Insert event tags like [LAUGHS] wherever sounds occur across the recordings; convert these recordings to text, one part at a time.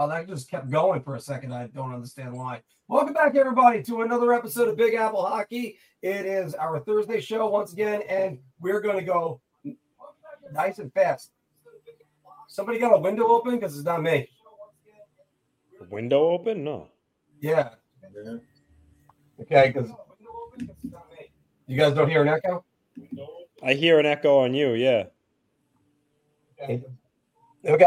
Oh, that just kept going for a second. I don't understand why. Welcome back, everybody, to another episode of Big Apple Hockey. It is our Thursday show once again, and we're going to go nice and fast. Somebody got a window open because it's not me. Window open? No. Yeah. Okay, because you guys don't hear an echo. I hear an echo on you. Yeah. Okay. Okay.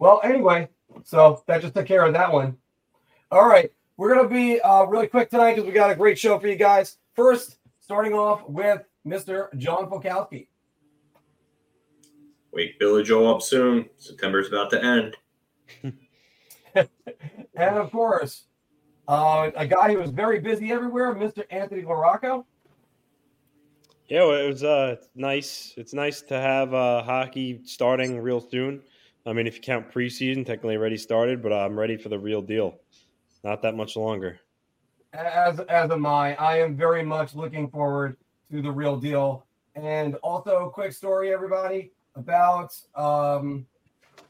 Well, anyway, so that just took care of that one. All right. We're going to be uh, really quick tonight because we got a great show for you guys. First, starting off with Mr. John Fokowski. Wake Billie Joe up soon. September's about to end. [LAUGHS] and of course, uh, a guy who was very busy everywhere, Mr. Anthony Laraco. Yeah, well, it was uh, nice. It's nice to have uh, hockey starting real soon. I mean, if you count preseason, technically already started, but I'm ready for the real deal. Not that much longer. As as am I. I am very much looking forward to the real deal. And also, quick story, everybody. About um,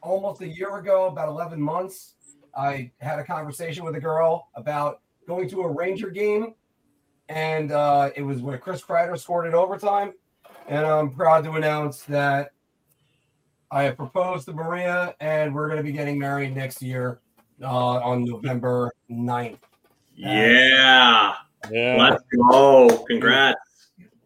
almost a year ago, about 11 months, I had a conversation with a girl about going to a Ranger game, and uh, it was where Chris Kreider scored in overtime. And I'm proud to announce that I have proposed to Maria, and we're going to be getting married next year uh, on November 9th. Yeah. Yeah. Let's go. Congrats.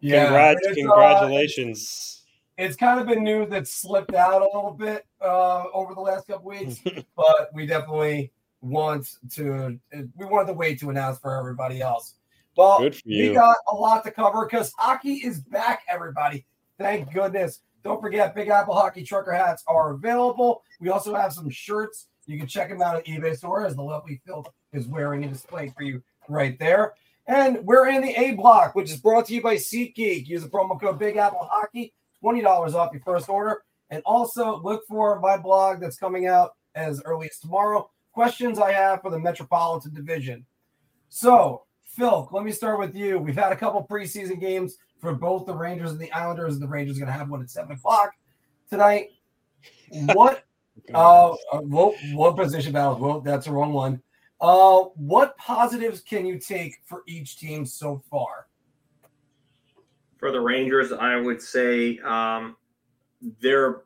Yeah, Congrats, it's, uh, congratulations. it's kind of been news that slipped out a little bit uh, over the last couple weeks, [LAUGHS] but we definitely want to we wanted to wait to announce for everybody else. Well, we got a lot to cover because hockey is back, everybody. Thank goodness. Don't forget, Big Apple Hockey Trucker hats are available. We also have some shirts. You can check them out at eBay store as the lovely Phil is wearing a display for you right there. And we're in the A block, which is brought to you by SeatGeek. Use the promo code Big Apple Hockey, $20 off your first order. And also look for my blog that's coming out as early as tomorrow. Questions I have for the Metropolitan Division. So, Phil, let me start with you. We've had a couple preseason games for both the Rangers and the Islanders. And the Rangers are going to have one at seven o'clock tonight. [LAUGHS] What? uh, uh, what, what position battles? Well, that's the wrong one. Uh, what positives can you take for each team so far? For the Rangers, I would say um, they're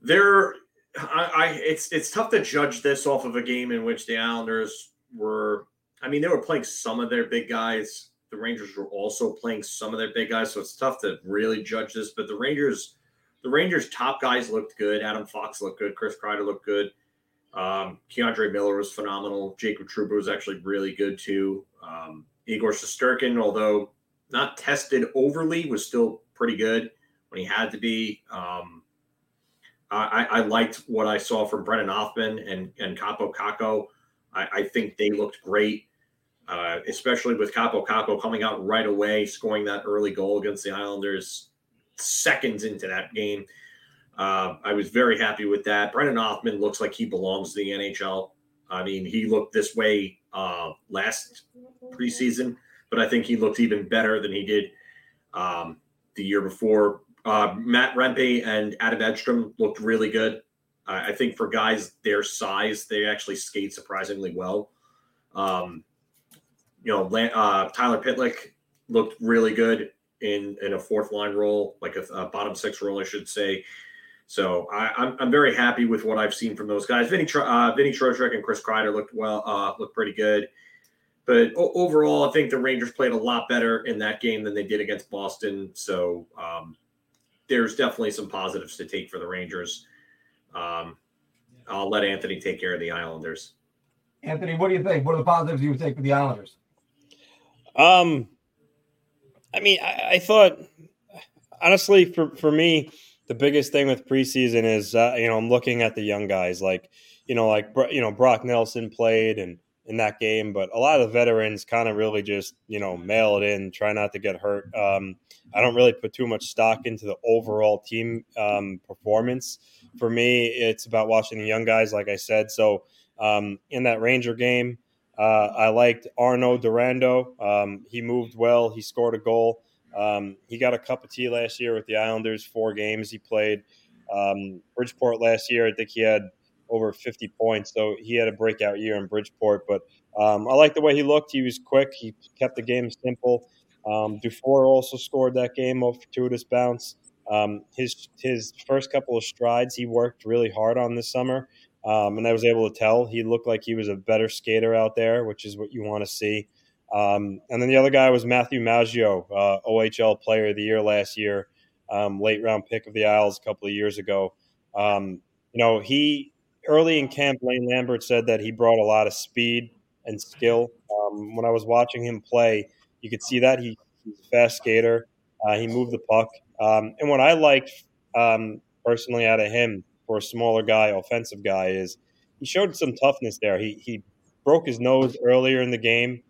they're I, I it's it's tough to judge this off of a game in which the Islanders were I mean they were playing some of their big guys. The Rangers were also playing some of their big guys, so it's tough to really judge this. But the Rangers, the Rangers' top guys looked good. Adam Fox looked good. Chris Kreider looked good. Um, K'Andre Miller was phenomenal. Jacob Trouba was actually really good too. Um, Igor Shesterkin, although not tested overly, was still pretty good when he had to be. Um, I, I liked what I saw from Brennan Othmann and and Kaapo Kakko. I, I think they looked great, uh, especially with Kaapo Kakko coming out right away, scoring that early goal against the Islanders seconds into that game. Uh, I was very happy with that. Brennan Othmann looks like he belongs to the NHL. I mean, he looked this way uh, last preseason, but I think he looked even better than he did um, the year before. Uh, Matt Rempe and Adam Edstrom looked really good. I, I think for guys their size, they actually skate surprisingly well. Um, you know, uh, Tyler Pitlick looked really good in in a fourth line role, like a, a bottom six role, I should say. So I, am I'm, I'm very happy with what I've seen from those guys. Vinny uh, Vinny Trocheck and Chris Kreider looked well, uh, looked pretty good. But o- overall, I think the Rangers played a lot better in that game than they did against Boston. So um, there's definitely some positives to take for the Rangers. Um, I'll let Anthony take care of the Islanders. Anthony, what do you think? What are the positives you would take for the Islanders? Um, I mean, I, I thought honestly for for me, the biggest thing with preseason is uh, you know I'm looking at the young guys like you know like you know Brock Nelson played and in that game, but a lot of veterans kind of really just you know mail it in, try not to get hurt. Um, I don't really put too much stock into the overall team um, performance. For me, it's about watching the young guys, like I said. So um, in that Ranger game, uh, I liked Arnaud Durandeau. Um, he moved well. He scored a goal. Um, he got a cup of tea last year with the Islanders. Four games he played. Um, Bridgeport last year, I think he had over 50 points, so he had a breakout year in Bridgeport. But um, I like the way he looked. He was quick. He kept the game simple. Um, Dufour also scored that game off fortuitous bounce. Um, his his first couple of strides he worked really hard on this summer. Um, and I was able to tell he looked like he was a better skater out there, which is what you want to see. Um, and then the other guy was Matthew Maggio, uh, OHL Player of the Year last year, um, late round pick of the Isles a couple of years ago. Um, you know, he early in camp, Lane Lambert said that he brought a lot of speed and skill. Um, when I was watching him play, you could see that he, he's a fast skater. Uh, he moved the puck. Um, and what I liked personally out of him for a smaller guy, offensive guy, is he showed some toughness there. He he broke his nose earlier in the game.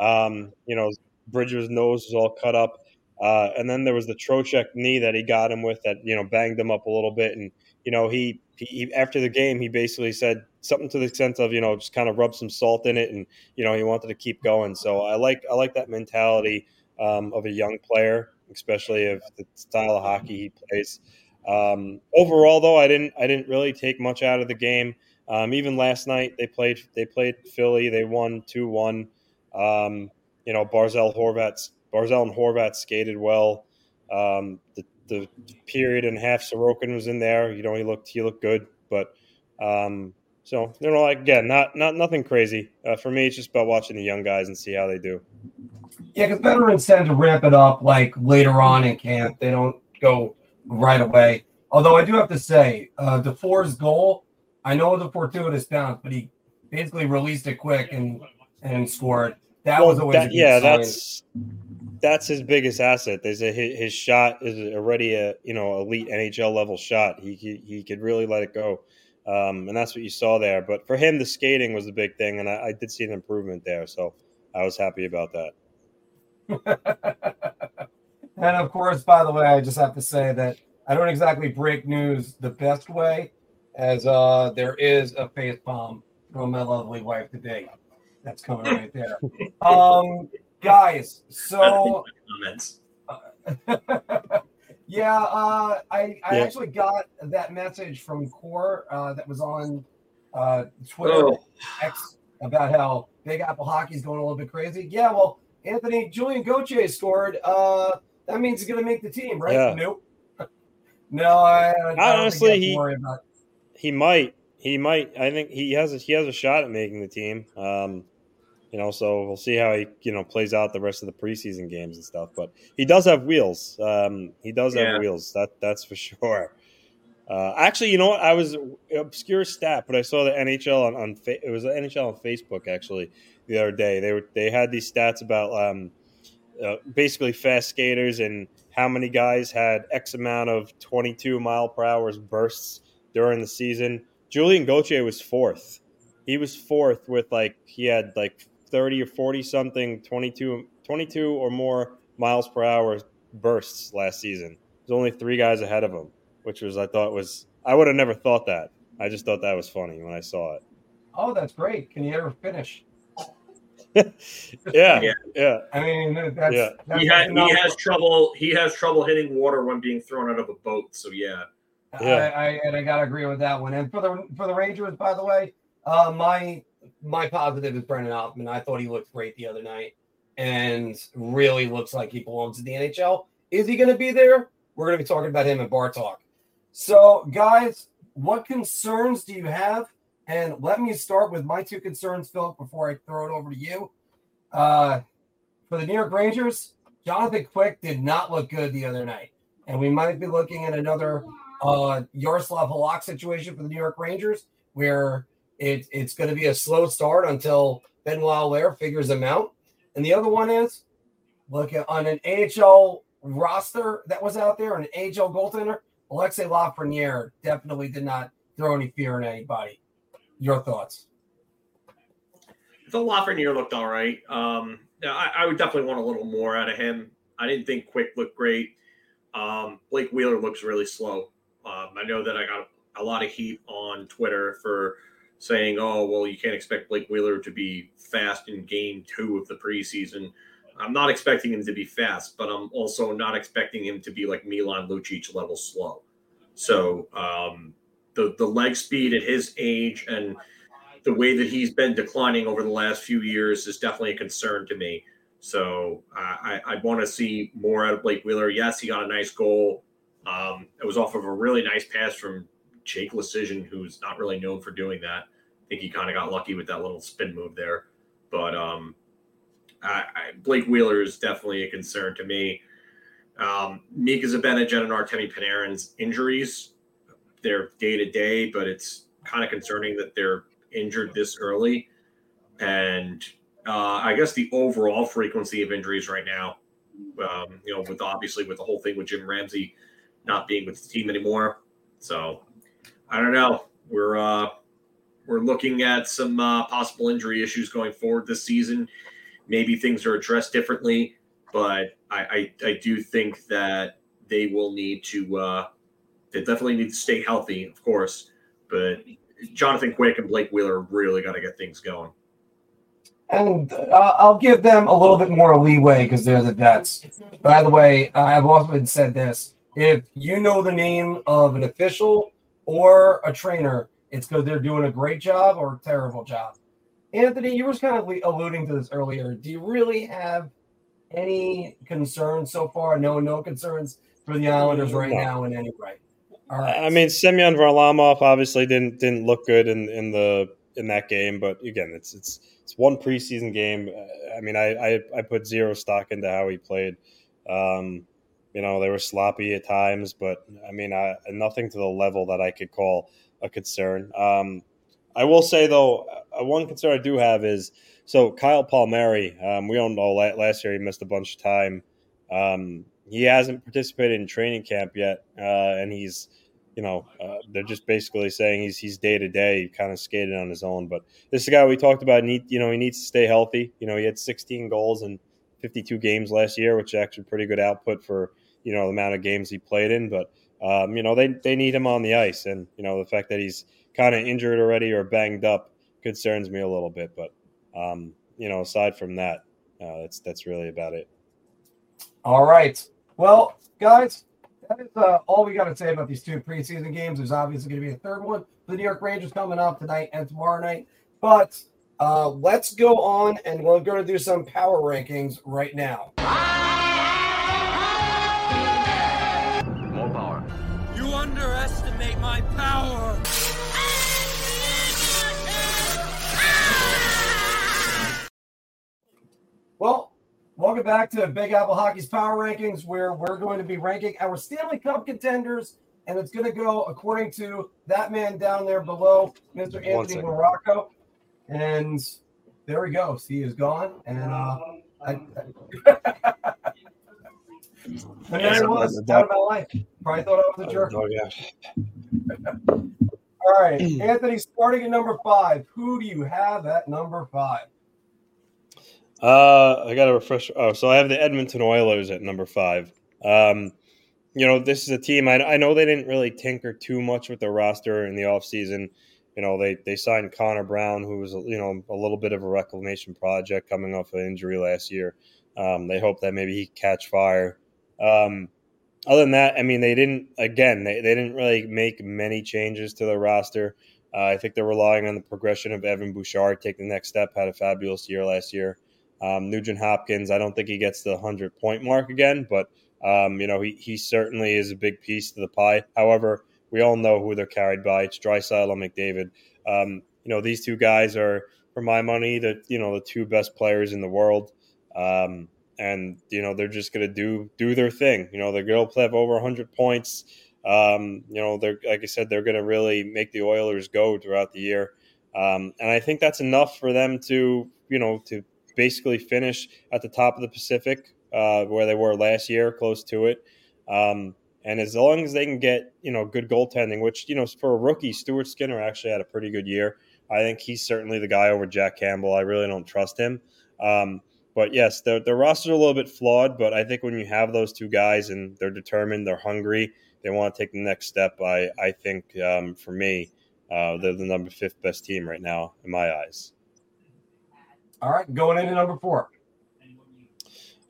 Um, you know, Bridger's nose was all cut up. Uh, and then there was the Trocheck knee that he got him with that, you know, banged him up a little bit. And, you know, he, he, after the game, he basically said something to the extent of, you know, just kind of rub some salt in it. And, you know, he wanted to keep going. So I like, I like that mentality um, of a young player, especially of the style of hockey he plays. Um, overall, though, I didn't I didn't really take much out of the game. Um, even last night, they played they played Philly. They won two one. Um, you know, Barzal Horvat Barzal and Horvat skated well. Um, the, the period and a half Sorokin was in there. You know, he looked he looked good, but um, so you know, like again, not not nothing crazy uh, for me. It's just about watching the young guys and see how they do. Yeah, because veterans tend to ramp it up like later on in camp. They don't go right away. Although I do have to say, uh, Dufour's goal, I know the fortuitous bounce, but he basically released it quick and and scored. That well, was always that, yeah. Sign. That's that's his biggest asset. There's a his, his, shot is already a you know elite NHL level shot. He he, he could really let it go, um, and that's what you saw there. But for him, the skating was the big thing, and I, I did see an improvement there. So I was happy about that. [LAUGHS] And of course, by the way, I just have to say that I don't exactly break news the best way, as uh, there is a face palm from my lovely wife today. That's coming right there. [LAUGHS] Um, guys, so [LAUGHS] yeah, uh, I I yeah. actually got that message from Core uh, that was on uh, Twitter oh. X about how Big Apple Hockey is going a little bit crazy. Yeah, well, Anthony Julien Gauthier scored. Uh, that means he's going to make the team, right? Yeah. Nope. [LAUGHS] no, I, I honestly he he might he might. I think he has a, he has a shot at making the team. Um, you know, so we'll see how he you know plays out the rest of the preseason games and stuff. But he does have wheels. Um, he does yeah. have wheels. That that's for sure. Uh, actually, you know what? I was obscure stat, but I saw the NHL on, on it was the NHL on Facebook actually the other day. They were they had these stats about um, uh, basically fast skaters and how many guys had X amount of 22 mile per hour bursts during the season. Julien Gauthier was fourth. He was fourth with like he had like 30 or 40 something 22 22 or more miles per hour bursts last season. There's only three guys ahead of him, which was I thought was I would have never thought that. I just thought that was funny when I saw it. Oh, that's great. Can you ever finish? [LAUGHS] yeah, yeah, yeah. I mean, that's, yeah. That's he, had, he has trouble. He has trouble hitting water when being thrown out of a boat. So yeah. Yeah. I, I, and I gotta agree with that one. And for the for the Rangers, by the way, uh, my my positive is Brennan Othmann. I thought he looked great the other night, and really looks like he belongs in the NHL. Is he going to be there? We're going to be talking about him in Bar Talk. So, guys, what concerns do you have? And let me start with my two concerns, Philip, before I throw it over to you. Uh, for the New York Rangers, Jonathan Quick did not look good the other night. And we might be looking at another uh, Yaroslav Halak situation for the New York Rangers, where it, it's going to be a slow start until Ben Allaire figures them out. And the other one is look at, on an AHL roster that was out there, an AHL goaltender, Alexis Lafreniere definitely did not throw any fear in anybody. Your thoughts? The Lafreniere looked all right. Um, I, I, would definitely want a little more out of him. I didn't think Quick looked great. Um, Blake Wheeler looks really slow. Um, I know that I got a lot of heat on Twitter for saying, "Oh, well, you can't expect Blake Wheeler to be fast in Game Two of the preseason." I'm not expecting him to be fast, but I'm also not expecting him to be like Milan Lucic level slow. So um, the the leg speed at his age and the way that he's been declining over the last few years is definitely a concern to me. So uh, I, I want to see more out of Blake Wheeler. Yes, he got a nice goal. Um, it was off of a really nice pass from Jake Leschyshyn, who's not really known for doing that. I think he kind of got lucky with that little spin move there. But um, I, I, Blake Wheeler is definitely a concern to me. Um, Mika Zibanejad and Artemi Panarin's injuries, they're day to day, but it's kind of concerning that they're injured this early. And uh, I guess the overall frequency of injuries right now, um, you know, with obviously with the whole thing with Jim Ramsay not being with the team anymore. So I don't know. We're uh, we're looking at some uh, possible injury issues going forward this season. Maybe things are addressed differently, but I, I, I do think that they will need to. Uh, they definitely need to stay healthy, of course. But Jonathan Quick and Blake Wheeler really got to get things going. And uh, I'll give them a little bit more leeway because they're the vets. By the way, I've often said this: if you know the name of an official or a trainer, it's because they're doing a great job or a terrible job. Anthony, you were kind of alluding to this earlier. Do you really have any concerns so far? No, no concerns for the Islanders right now in any way. All right. I mean, Semyon Varlamov obviously didn't didn't look good in, in the in that game, but again, it's it's it's one preseason game. I mean, I I, I put zero stock into how he played. Um, you know, they were sloppy at times, but I mean, I, nothing to the level that I could call a concern. Um, I will say though, uh, one concern I do have is so Kyle Palmieri. Um, we don't know last year he missed a bunch of time. Um, he hasn't participated in training camp yet, uh, and he's, you know, uh, they're just basically saying he's he's day to day, kind of skated on his own. But this is a guy we talked about. Need you know he needs to stay healthy. You know he had 16 goals in 52 games last year, which is actually pretty good output for you know the amount of games he played in. But um, you know they they need him on the ice, and you know the fact that he's kind of injured already or banged up concerns me a little bit. But um, you know, aside from that, uh, that's that's really about it. All right. Well, guys, that is uh, all we got to say about these two preseason games. There's obviously going to be a third one the New York Rangers coming up tonight and tomorrow night. But uh, let's go on and we're going to do some power rankings right now. Welcome back to Big Apple Hockey's Power Rankings, where we're going to be ranking our Stanley Cup contenders, and it's going to go according to that man down there below, Mr. Anthony Morocco. And there he goes. He is gone. And uh, I, I and there was out of my life. Probably thought I was a jerk. Oh, yeah. [LAUGHS] All right, Anthony, starting at number five. Who do you have at number five? Uh, I got to refresh. Oh, so I have the Edmonton Oilers at number five. Um, you know, this is a team I, I know they didn't really tinker too much with their roster in the offseason. You know, they they signed Connor Brown, who was you know a little bit of a reclamation project coming off an injury last year. Um, they hope that maybe he catch fire. Um, other than that, I mean, they didn't. Again, they, they didn't really make many changes to the roster. Uh, I think they're relying on the progression of Evan Bouchard taking the next step. Had a fabulous year last year. Um, Nugent Hopkins, I don't think he gets the hundred point mark again, but um, you know he he certainly is a big piece to the pie. However, we all know who they're carried by. It's Draisaitl and McDavid. Um, you know these two guys are, for my money, the you know the two best players in the world. Um, and you know they're just going to do do their thing. You know they're going to have over 100 points. Um, you know they're like I said they're going to really make the Oilers go throughout the year, um, and I think that's enough for them to you know to basically finish at the top of the Pacific uh, where they were last year, close to it. Um, and as long as they can get you know good goaltending, which you know for a rookie, Stuart Skinner actually had a pretty good year. I think he's certainly the guy over Jack Campbell. I really don't trust him. Um, but yes, the the roster's a little bit flawed. But I think when you have those two guys and they're determined, they're hungry, they want to take the next step. I I think um, for me, uh, they're the number fifth best team right now in my eyes. All right, going into number four.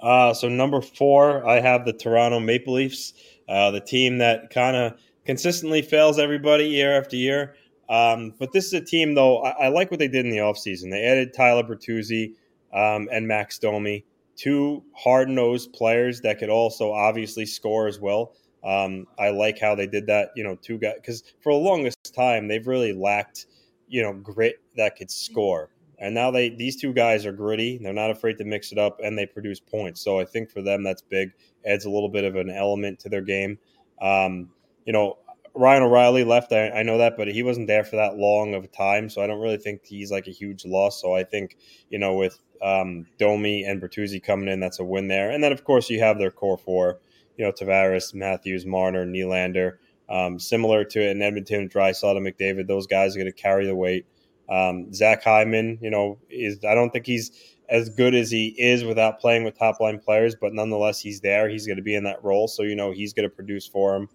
Uh, so number four, I have the Toronto Maple Leafs, uh, the team that kind of consistently fails everybody year after year. Um, but this is a team, though, I, I, like what they did in the offseason. They added Tyler Bertuzzi um, and Max Domi, two hard nosed players that could also obviously score as well. Um, I like how they did that, you know, two guys, because for the longest time, they've really lacked, you know, grit that could score. And now they these two guys are gritty. They're not afraid to mix it up, and they produce points. So I think for them that's big. Adds a little bit of an element to their game. Um, you know, Ryan O'Reilly left. I, I, know that, but he wasn't there for that long of a time, so I don't really think he's like a huge loss. So I think you know with um, Domi and Bertuzzi coming in, that's a win there. And then of course you have their core four, you know Tavares, Matthews, Marner, Nylander. Um, similar to in Edmonton, Draisaitl, McDavid. Those guys are going to carry the weight. Um, Zach Hyman, you know, is I don't think he's as good as he is without playing with top line players, but nonetheless he's there. He's going to be in that role, so you know he's going to produce for him.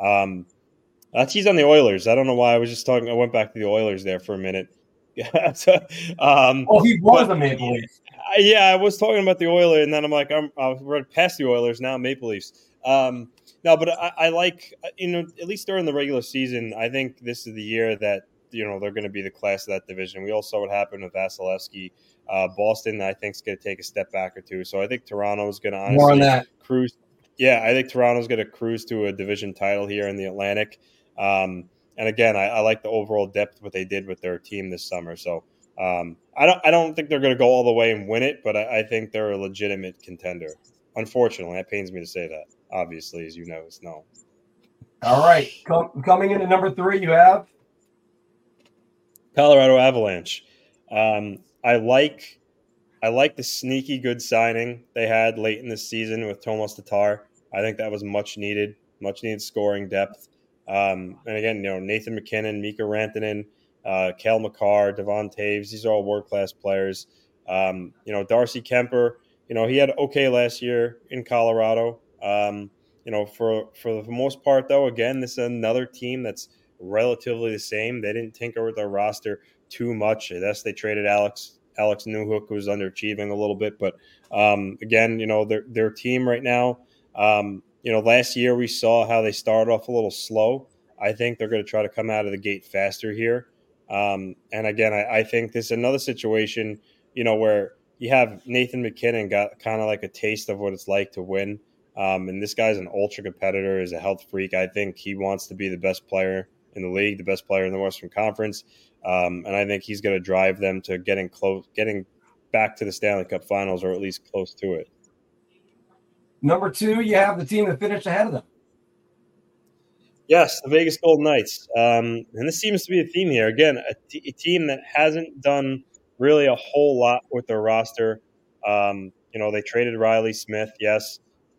Um, that's he's on the Oilers. I don't know why I was just talking. I went back to the Oilers there for a minute. so, [LAUGHS] um, oh, he was a Maple Leafs. Yeah, I was talking about the Oilers, and then I'm like, I'm I read past the Oilers now, Maple Leafs. Um, no, but I, I, like you know at least during the regular season, I think this is the year that you know they're going to be the class of that division. We all saw what happened with Vasilevskiy. Uh, Boston, I think, is going to take a step back or two. So I think Toronto is going to honestly cruise. Yeah, I think Toronto's going to cruise to a division title here in the Atlantic. Um, and again, I, I, like the overall depth what they did with their team this summer. So um, I don't I don't think they're going to go all the way and win it, but I, I, think they're a legitimate contender. Unfortunately, that pains me to say that. Obviously, as you know, it's no. All right, Com- coming into number three, you have Colorado Avalanche. Um, I like I like the sneaky good signing they had late in the season with Tomas Tatar. I think that was much needed, much needed scoring depth. Um, and again, you know, Nathan MacKinnon, Mikko Rantanen, uh, Cale Makar, Devon Toews. these are all world class players. Um, you know, Darcy Kuemper, you know, he had okay last year in Colorado. Um, you know, for for the most part, though, again, this is another team that's relatively the same. They didn't tinker with their roster too much. Yes, they traded Alex Alex Newhook, was underachieving a little bit, but um, again, you know, their their team right now. Um, you know, last year we saw how they started off a little slow. I think they're going to try to come out of the gate faster here. Um, and again, I, I, think this is another situation, you know, where you have Nathan MacKinnon got kind of like a taste of what it's like to win. Um, and this guy's an ultra competitor, is a health freak. I think he wants to be the best player in the league, the best player in the Western Conference. Um, and I think he's going to drive them to getting close, getting back to the Stanley Cup Finals, or at least close to it. Number two, you have the team that finished ahead of them. Yes, the Vegas Golden Knights. Um, and this seems to be a theme here. Again, a, t- a team that hasn't done really a whole lot with their roster. Um, you know, they traded Reilly Smith, yes.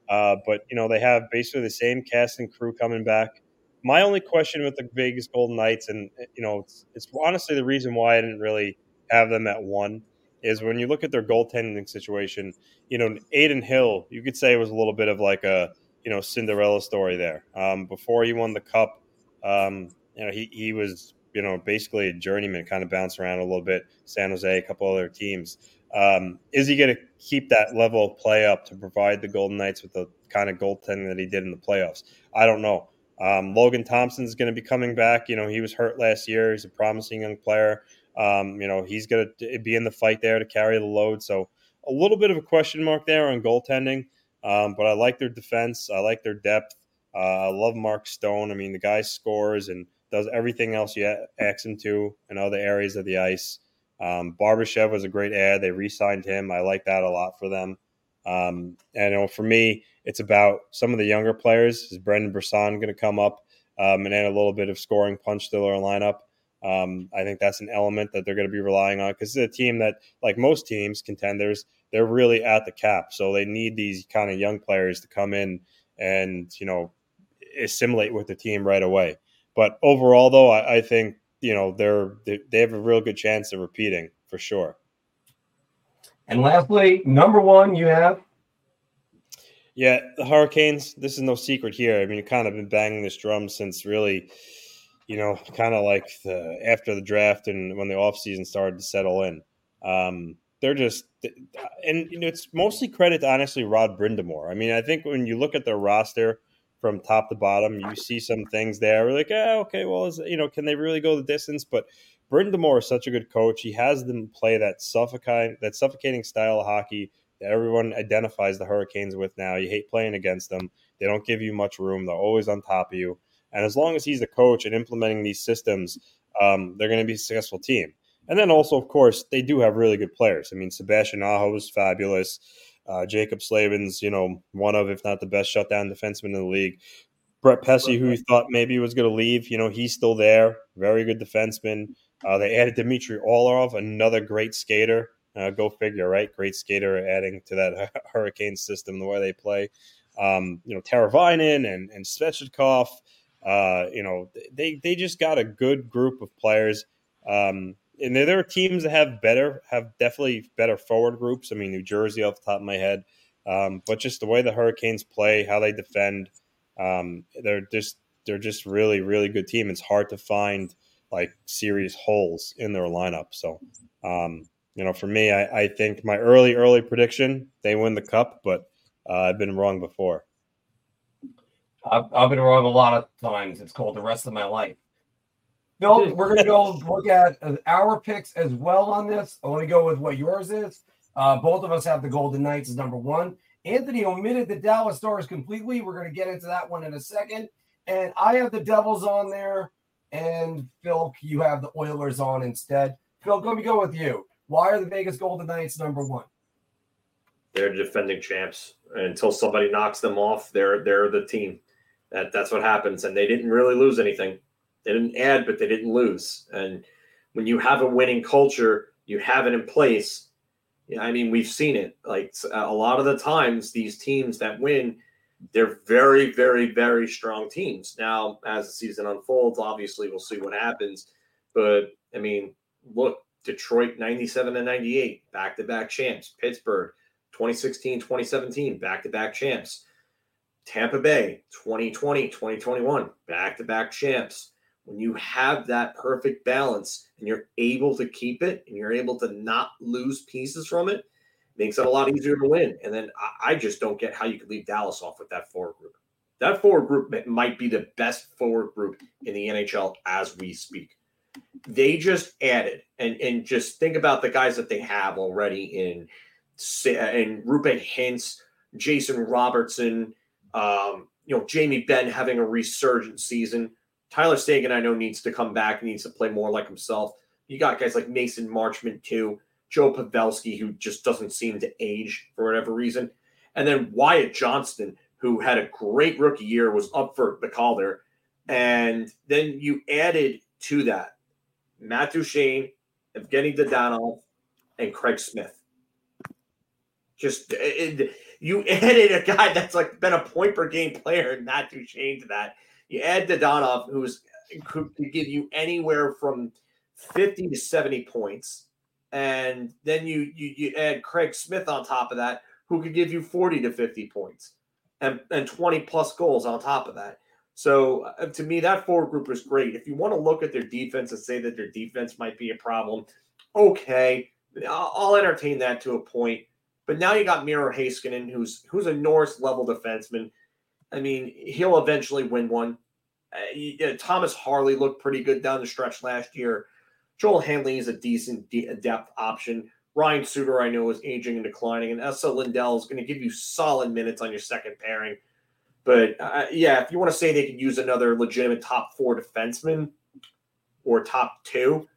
Uh, but, you know, they have basically the same cast and crew coming back. My only question with the Vegas Golden Knights, and, you know, it's, it's honestly the reason why I didn't really have them at one – is when you look at their goaltending situation, you know, Adin Hill, you could say it was a little bit of like a, you know, Cinderella story there. Um, before he won the cup, um, you know, he, he was, you know, basically a journeyman, kind of bounced around a little bit, San Jose, a couple other teams. Um, is he going to keep that level of play up to provide the Golden Knights with the kind of goaltending that he did in the playoffs. I don't know. Um, Logan Thompson's going to be coming back. You know, he was hurt last year. He's a promising young player. Um, you know, he's going to be in the fight there to carry the load. So a little bit of a question mark there on goaltending. Um, but I like their defense. I like their depth. Uh, I love Mark Stone. I mean, the guy scores and does everything else you ask him to in other areas of the ice. Um, Barbashev was a great ad. They re-signed him. I like that a lot for them. Um, and you know, for me, it's about some of the younger players. Is Brendan Brisson going to come up um, and add a little bit of scoring punch to their lineup? Um, I think that's an element that they're going to be relying on because it's a team that, like most teams, contenders, they're really at the cap. So they need these kind of young players to come in and you know assimilate with the team right away. But overall, though, I, I think you know they're they, they have a real good chance of repeating for sure. And lastly, number one, you have. Yeah, the Hurricanes. This is no secret here. I mean, you've kind of been banging this drum since really, you know, kind of like the after the draft and when the offseason started to settle in. Um, they're just, and you know, it's mostly credit to honestly Rod Brind'Amour. I mean, I think when you look at their roster, from top to bottom. You see some things there. We're like, oh, okay, well, is, you know, can they really go the distance? But Brind'Amour is such a good coach. He has them play that suffocating, that suffocating style of hockey that everyone identifies the Hurricanes with now. You hate playing against them. They don't give you much room. They're always on top of you. And as long as he's the coach and implementing these systems, um, they're going to be a successful team. And then also, of course, they do have really good players. I mean, Sebastian Aho is fabulous. Uh, Jaccob Slavin's, you know, one of, if not the best shutdown defenseman in the league. Brett Pesce, who we thought maybe was going to leave, you know, he's still there. Very good defenseman. Uh, they added Dmitry Orlov, another great skater. Uh, go figure, right? Great skater adding to that [LAUGHS] Hurricane system, the way they play. Um, you know, Teravainen and, and Svechnikov, uh, you know, they, they just got a good group of players. Um, and there, there are teams that have better, have definitely better forward groups. I mean, New Jersey off the top of my head, um, but just the way the Hurricanes play, how they defend, um, they're just they're just really really good team. It's hard to find like serious holes in their lineup. So, um, you know, for me, I, I, think my early early prediction they win the cup, but uh, I've been wrong before. I've, I've been wrong a lot of times. It's called the rest of my life. Bill, we're going to go look at uh, our picks as well on this. I want to go with what yours is. Uh, both of us have the Golden Knights as number one. Anthony omitted the Dallas Stars completely. We're going to get into that one in a second. And I have the Devils on there. And Phil, you have the Oilers on instead. Phil, let me go with you. Why are the Vegas Golden Knights number one? They're defending champs. Until somebody knocks them off, they're they're the team. That that's what happens. And they didn't really lose anything. They didn't add, but they didn't lose. And when you have a winning culture, you have it in place. I mean, we've seen it. Like a lot of the times, these teams that win, they're very, very, very strong teams. Now, as the season unfolds, obviously we'll see what happens. But I mean, look, Detroit 97 and 98, back to back champs. Pittsburgh 2016, 2017, back to back champs. Tampa Bay 2020, 2021, back to back champs when you have that perfect balance and you're able to keep it and you're able to not lose pieces from it, makes it a lot easier to win. And then I, I just don't get how you could leave Dallas off with that forward group. That forward group might be the best forward group in the NHL as we speak. They just added and and just think about the guys that they have already in in Roope Hintz, Jason Robertson, um, you know Jamie Benn having a resurgent season. Tyler Seguin, I know, needs to come back, needs to play more like himself. You got guys like Mason Marchment, too, Joe Pavelski, who just doesn't seem to age for whatever reason. And then Wyatt Johnston, who had a great rookie year, was up for the Calder. And then you added to that Matt Duchene, Evgeny Dadonov, and Craig Smith. Just it, you [LAUGHS] added a guy that's like been a point per game player Matt Duchene to that. You add Dadonov, who's could give you anywhere from 50 to 70 points. And then you, you you add Craig Smith on top of that, who could give you 40 to 50 points and, and 20 plus goals on top of that. So uh, to me, that forward group is great. If you want to look at their defense and say that their defense might be a problem, okay, I'll, entertain that to a point. But now you got Miro Heiskanen, who's who's a Norris level defenseman. I mean, he'll eventually win one. Uh, Thomas Harley looked pretty good down the stretch last year. Joel Hanley is a decent depth option. Ryan Suter, I know, is aging and declining, and Esa Lindell is going to give you solid minutes on your second pairing. But uh, yeah, if you want to say they could use another legitimate top four defenseman or top two,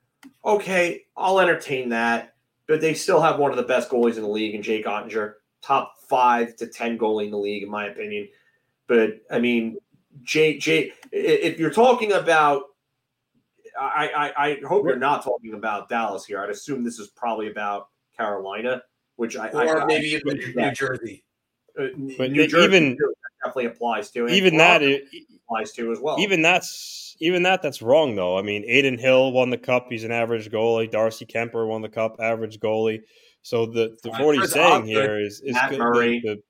okay, I'll entertain that. But they still have one of the best goalies in the league in Jake Oettinger, top five to 10 goalie in the league, in my opinion. But I mean, Jake, Jake, if you're talking about, I, I, I hope you're not talking about Dallas here. I'd assume this is probably about Carolina, which I, or I, maybe I, even New Jersey. Uh, but New Jersey even definitely applies to. Even that it, applies to as well. Even that's even that that's wrong though. I mean, Adin Hill won the cup. He's an average goalie. Darcy Kuemper won the cup. Average goalie. So the, the what he's saying here is is Matt good, Murray. The, the,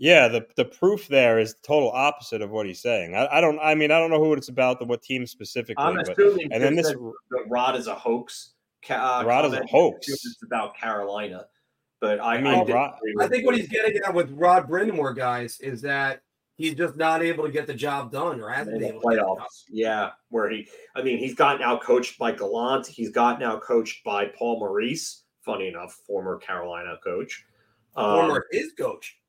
yeah, the the proof there is the total opposite of what he's saying. I, I don't. I mean, I don't know who it's about, the what team specifically. I'm but, assuming and then this the Rod is a hoax. Uh, Rod is a hoax. It's about Carolina, but I, I mean, I, Rod, I think what he's getting at with Rod Brind'Amour, guys, is that he's just not able to get the job done, or hasn't been able playoffs. Yeah, where he, I mean, he's gotten out coached by Gallant. He's gotten out coached by Paul Maurice. Funny enough, former Carolina coach. Former um, his coach.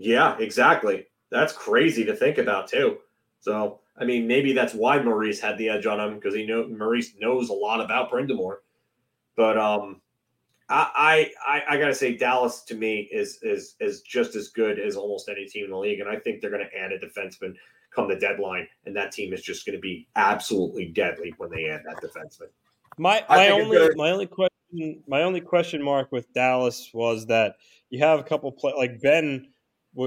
Yeah, exactly. That's crazy to think about too. So, I mean, maybe that's why Maurice had the edge on him because he know Maurice knows a lot about Brind'Amour. But um, I, I I gotta say Dallas to me is is is just as good as almost any team in the league, and I think they're going to add a defenseman come the deadline, and that team is just going to be absolutely deadly when they add that defenseman. My my only my only question my only question mark with Dallas was that you have a couple play like Benn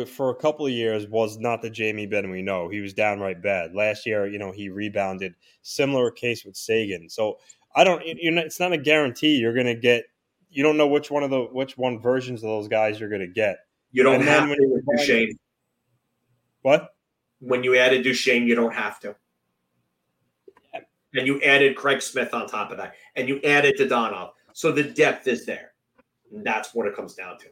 for a couple of years was not the Jamie Benn we know. He was downright bad. Last year, you know, he rebounded. Similar case with Seguin. So I don't. You're not, it's not a guarantee you're going to get. You don't know which one of the which one versions of those guys you're going to get. You don't and have to with Duchene. What? When you added Duchene, you don't have to. And you added Craig Smith on top of that, and you added Dadonov. So the depth is there. That's what it comes down to.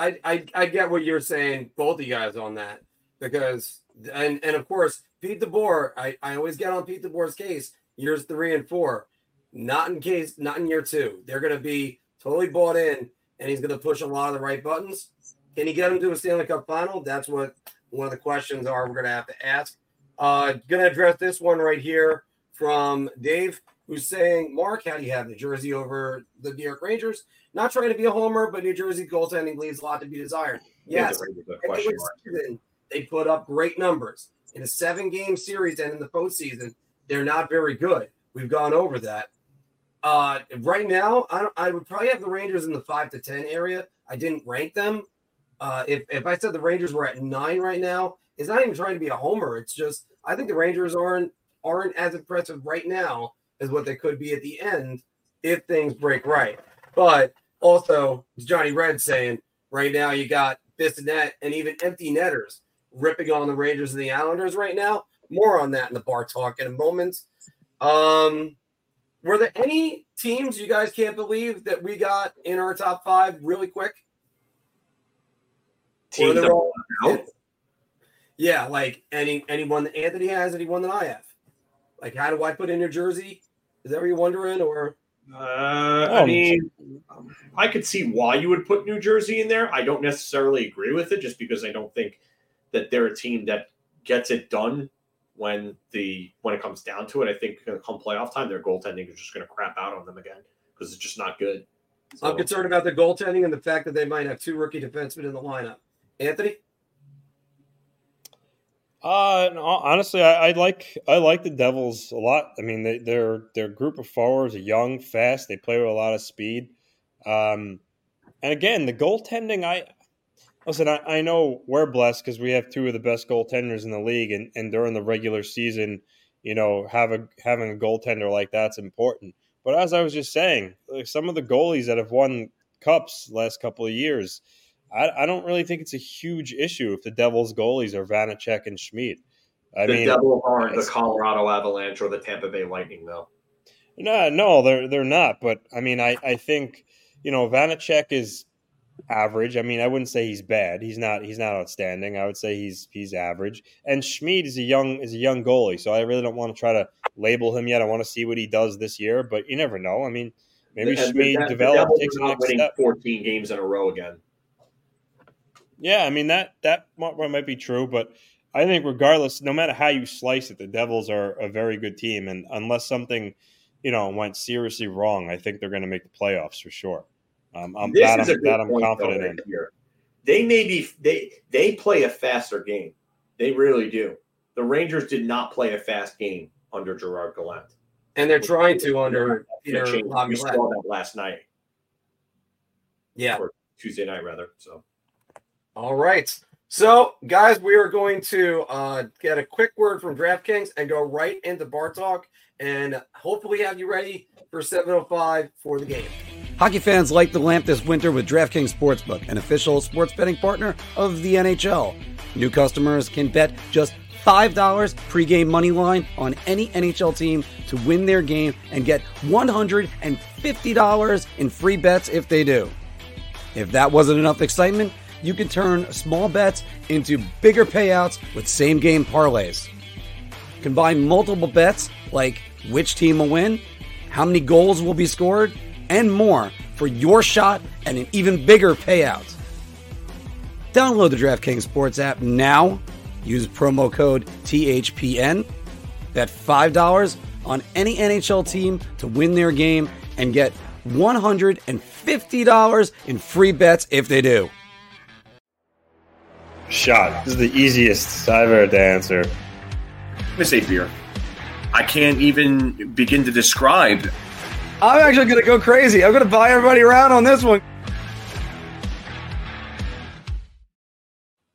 I, I I get what you're saying, both of you guys on that, because and and of course Pete DeBoer, I, I always get on Pete DeBoer's case years three and four. Not in case, not in year two. They're gonna be totally bought in, and he's gonna push a lot of the right buttons. Can he get them to a Stanley Cup final? That's what one of the questions are we're gonna have to ask. Uh gonna address this one right here from Dave, who's saying, Marc, how do you have New Jersey over the New York Rangers? Not trying to be a homer, but New Jersey goaltending leaves a lot to be desired. Yes, season, they put up great numbers in a seven game series and in the postseason. They're not very good. We've gone over that. Uh, right now, I, I would probably have the Rangers in the five to ten area. I didn't rank them. Uh, if if I said the Rangers were at nine right now, it's not even trying to be a homer. It's just I think the Rangers aren't aren't as impressive right now as what they could be at the end if things break right. But also, Johnny Red saying, right now you got Bissonnette and even empty netters ripping on the Rangers and the Islanders right now. More on that in the bar talk in a moment. Um, were there any teams you guys can't believe that we got in our top five really quick? Teams all out? Yeah, like any anyone that Anthony has, anyone that I have. Like, how do I put in New Jersey? Is that what you're wondering, or? Uh, I mean, I could see why you would put New Jersey in there. I don't necessarily agree with it, just because I don't think that they're a team that gets it done when the when it comes down to it. I think come playoff time, their goaltending is just going to crap out on them again because it's just not good. So, I'm concerned about the goaltending and the fact that they might have two rookie defensemen in the lineup. Anthony. Uh, honestly, I, I, like I like the Devils a lot. I mean, they, their their group of forwards are young, fast. They play with a lot of speed. Um, and again, the goaltending. I listen. I, I know we're blessed because we have two of the best goaltenders in the league, and, and during the regular season, you know, have a, having a goaltender like that's important. But as I was just saying, like some of the goalies that have won cups last couple of years I, I don't really think it's a huge issue if the Devils' goalies are Vanecek and Schmid. I the mean, Devils aren't the Colorado Avalanche or the Tampa Bay Lightning, though. No, no, they're they're not. But I mean, I, I think you know Vanecek is average. I mean, I wouldn't say he's bad. He's not. He's not outstanding. I would say he's he's average. And Schmid is a young is a young goalie, so I really don't want to try to label him yet. I want to see what he does this year, but you never know. I mean, maybe and Schmid develops, takes the next step. Fourteen games in a row again. Yeah, I mean that that might be true, but I think regardless, no matter how you slice it, the Devils are a very good team, and unless something, you know, went seriously wrong, I think they're going to make the playoffs for sure. Um, I'm this that, I'm, that I'm confident in. Here. They may be they they play a faster game. They really do. The Rangers did not play a fast game under Gerard Gallant, and they're trying to under Peter We saw that last night. Yeah, or Tuesday night rather. So, all right. So, guys, we are going to uh, get a quick word from DraftKings and go right into bar talk, and hopefully have you ready for 7:05 for the game. Hockey fans light the lamp this winter with DraftKings Sportsbook, an official sports betting partner of the NHL. New customers can bet just $5 pregame money line on any NHL team to win their game and get $150 in free bets if they do. If that wasn't enough excitement, you can turn small bets into bigger payouts with same game parlays. Combine multiple bets like which team will win, how many goals will be scored, and more for your shot at an even bigger payout. Download the DraftKings Sports app now. Use promo code THPN. Bet $5 on any NHL team to win their game and get $150 in free bets if they do shot. This is the easiest I've ever to answer. I'm gonna say beer. I can't even begin to describe. I'm actually gonna go crazy. I'm gonna buy everybody around on this one.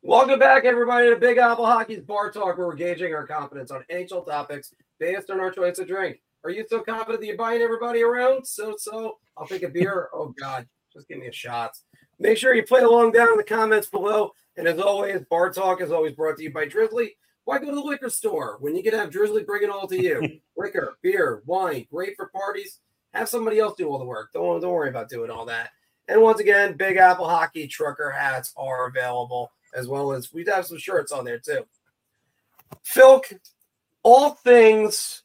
Welcome back, everybody, to Big Apple Hockey's Bar Talk, where we're gauging our confidence on NHL topics based on our choice of drink. Are you so confident that you're buying everybody around? So, so. I'll take a beer. oh, God. Just give me a shot. Make sure you play along down in the comments below. And as always, Bar Talk is always brought to you by Drizly. Why go to the liquor store when you can have Drizly bring it all to you? [LAUGHS] liquor, beer, wine, great for parties. Have somebody else do all the work. Don't, don't worry about doing all that. And once again, Big Apple Hockey trucker hats are available, as well as we have some shirts on there too. Philk, all things,